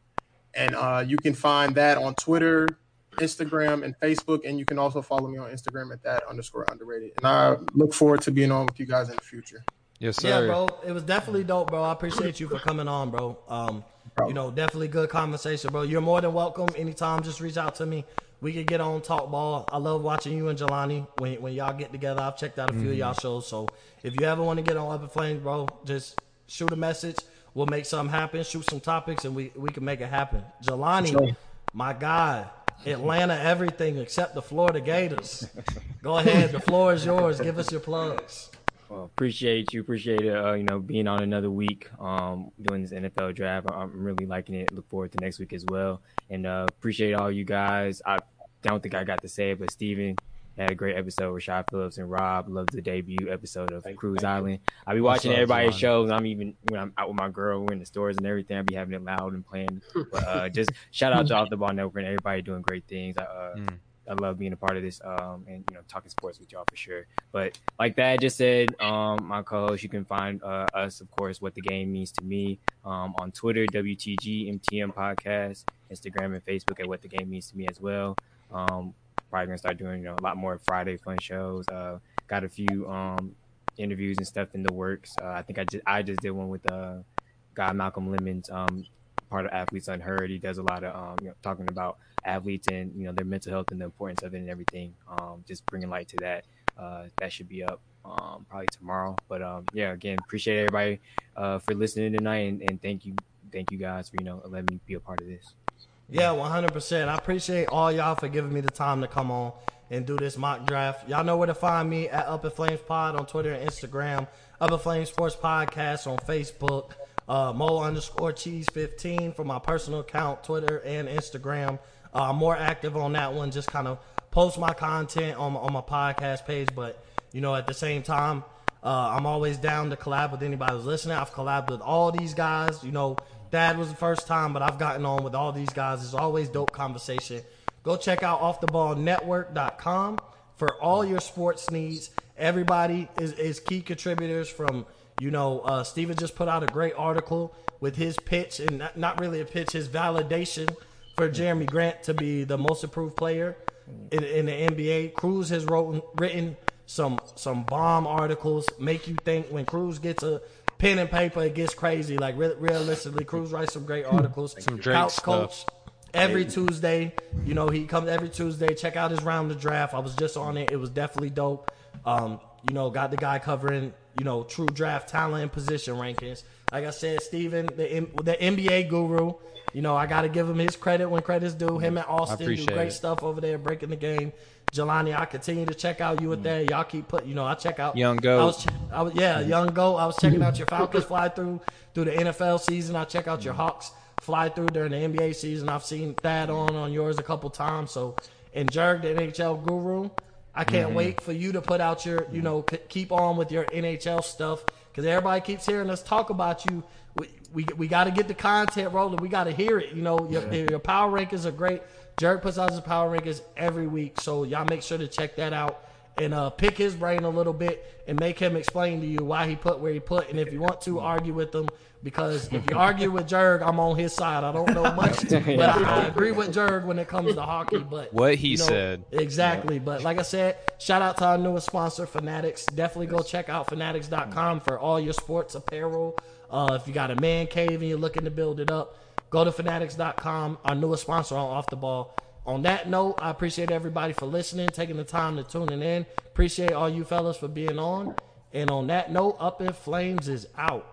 And uh, you can find that on Twitter, Instagram, and Facebook. And you can also follow me on Instagram at that underscore underrated. And I look forward to being on with you guys in the future. Yes, sir. Yeah, bro. It was definitely dope, bro. I appreciate you for coming on, bro. Um, you know, definitely good conversation, bro. You're more than welcome. Anytime, just reach out to me. We could get on talk ball. I love watching you and Jelani when when y'all get together. I've checked out a few mm-hmm. of y'all shows. So if you ever want to get on Up in Flames, bro, just shoot a message. We'll make something happen. Shoot some topics, and we we can make it happen. Jelani, sure. my God, Atlanta, everything except the Florida Gators. Go ahead. The floor is yours. Give us your plugs. Well, appreciate you. Appreciate it. Uh, you know, being on another week, um, doing this NFL draft. I'm really liking it. Look forward to next week as well. And uh, appreciate all you guys. I don't think I got to say it, but Steven, had a great episode with Rashad Phillips and Rob. Loved the debut episode of thank, Cruise thank Island. I'll be watching everybody's shows. I'm even when I'm out with my girl, we're in the stores and everything. I'll be having it loud and playing. But uh, just shout out to Off the Ball Network and everybody doing great things. Uh, mm. I love being a part of this um, and you know talking sports with y'all for sure. But like that just said, um, my co-host, you can find uh, us, of course, what the game means to me um, on Twitter, WTG MTM Podcast, Instagram and Facebook at what the game means to me as well. Um, probably gonna start doing you know a lot more Friday fun shows. Uh, got a few um, interviews and stuff in the works. Uh, I think I just I just did one with uh, guy Malcolm Lemons, um, part of Athletes Unheard. He does a lot of um, you know, talking about athletes and you know their mental health and the importance of it and everything. Um, just bringing light to that. Uh, that should be up um, probably tomorrow. But um, yeah, again, appreciate everybody uh, for listening tonight, and, and thank you, thank you guys for you know letting me be a part of this. Yeah, 100%. I appreciate all y'all for giving me the time to come on and do this mock draft. Y'all know where to find me at Up in Flames Pod on Twitter and Instagram, Up in Flames Sports Podcast on Facebook, uh, Mo underscore Cheese 15 for my personal account, Twitter and Instagram. Uh, I'm more active on that one. Just kind of post my content on my, on my podcast page, but you know, at the same time, uh, I'm always down to collab with anybody who's listening. I've collabed with all these guys. You know, Dad was the first time, but I've gotten on with all these guys. It's always dope conversation. Go check out offtheballnetwork.com for all your sports needs. Everybody is, is key contributors from, you know, uh, Steven just put out a great article with his pitch, and not, not really a pitch, his validation for Jerami Grant to be the most improved player in, in the NBA. Cruz has wrote, written some some bomb articles, make you think when Cruz gets a pen and paper, it gets crazy. Like re- realistically, Cruz writes some great articles. Some Drake Couch stuff. Coach every Tuesday. You know, he comes every Tuesday. Check out his round of draft. I was just on it. It was definitely dope. Um, you know, got the guy covering, you know, true draft talent and position rankings. Like I said, Steven, the the NBA guru. You know, I got to give him his credit when credit's due. Him and Austin do great it. stuff over there, breaking the game. Jelani, I continue to check out you with mm. that. Y'all keep put, you know, I check out Young Go. I was, I was, yeah, Young Go. I was checking out your Falcons fly through through the NFL season. I check out your mm. Hawks fly through during the NBA season. I've seen that on on yours a couple times. So, and Jerg, the NHL guru, I can't mm-hmm. wait for you to put out your, you know, c- keep on with your NHL stuff because everybody keeps hearing us talk about you. We we, we got to get the content rolling. We got to hear it. You know, your, yeah. your power rankings are great. Jared puts out his power rankings every week, so y'all make sure to check that out and uh, pick his brain a little bit and make him explain to you why he put where he put. And if you want to argue with him, because if you argue with Jerg, I'm on his side. I don't know much, but I, I, agree with Jerg when it comes to hockey. But what he you know, said exactly. Yeah. But like I said, shout out to our newest sponsor, Fanatics. Definitely go check out Fanatics.com for all your sports apparel. Uh, if you got a man cave and you're looking to build it up, go to Fanatics.com. Our newest sponsor on Off the Ball. On that note, I appreciate everybody for listening, taking the time to tuning in. Appreciate all you fellas for being on. And on that note, Up in Flames is out.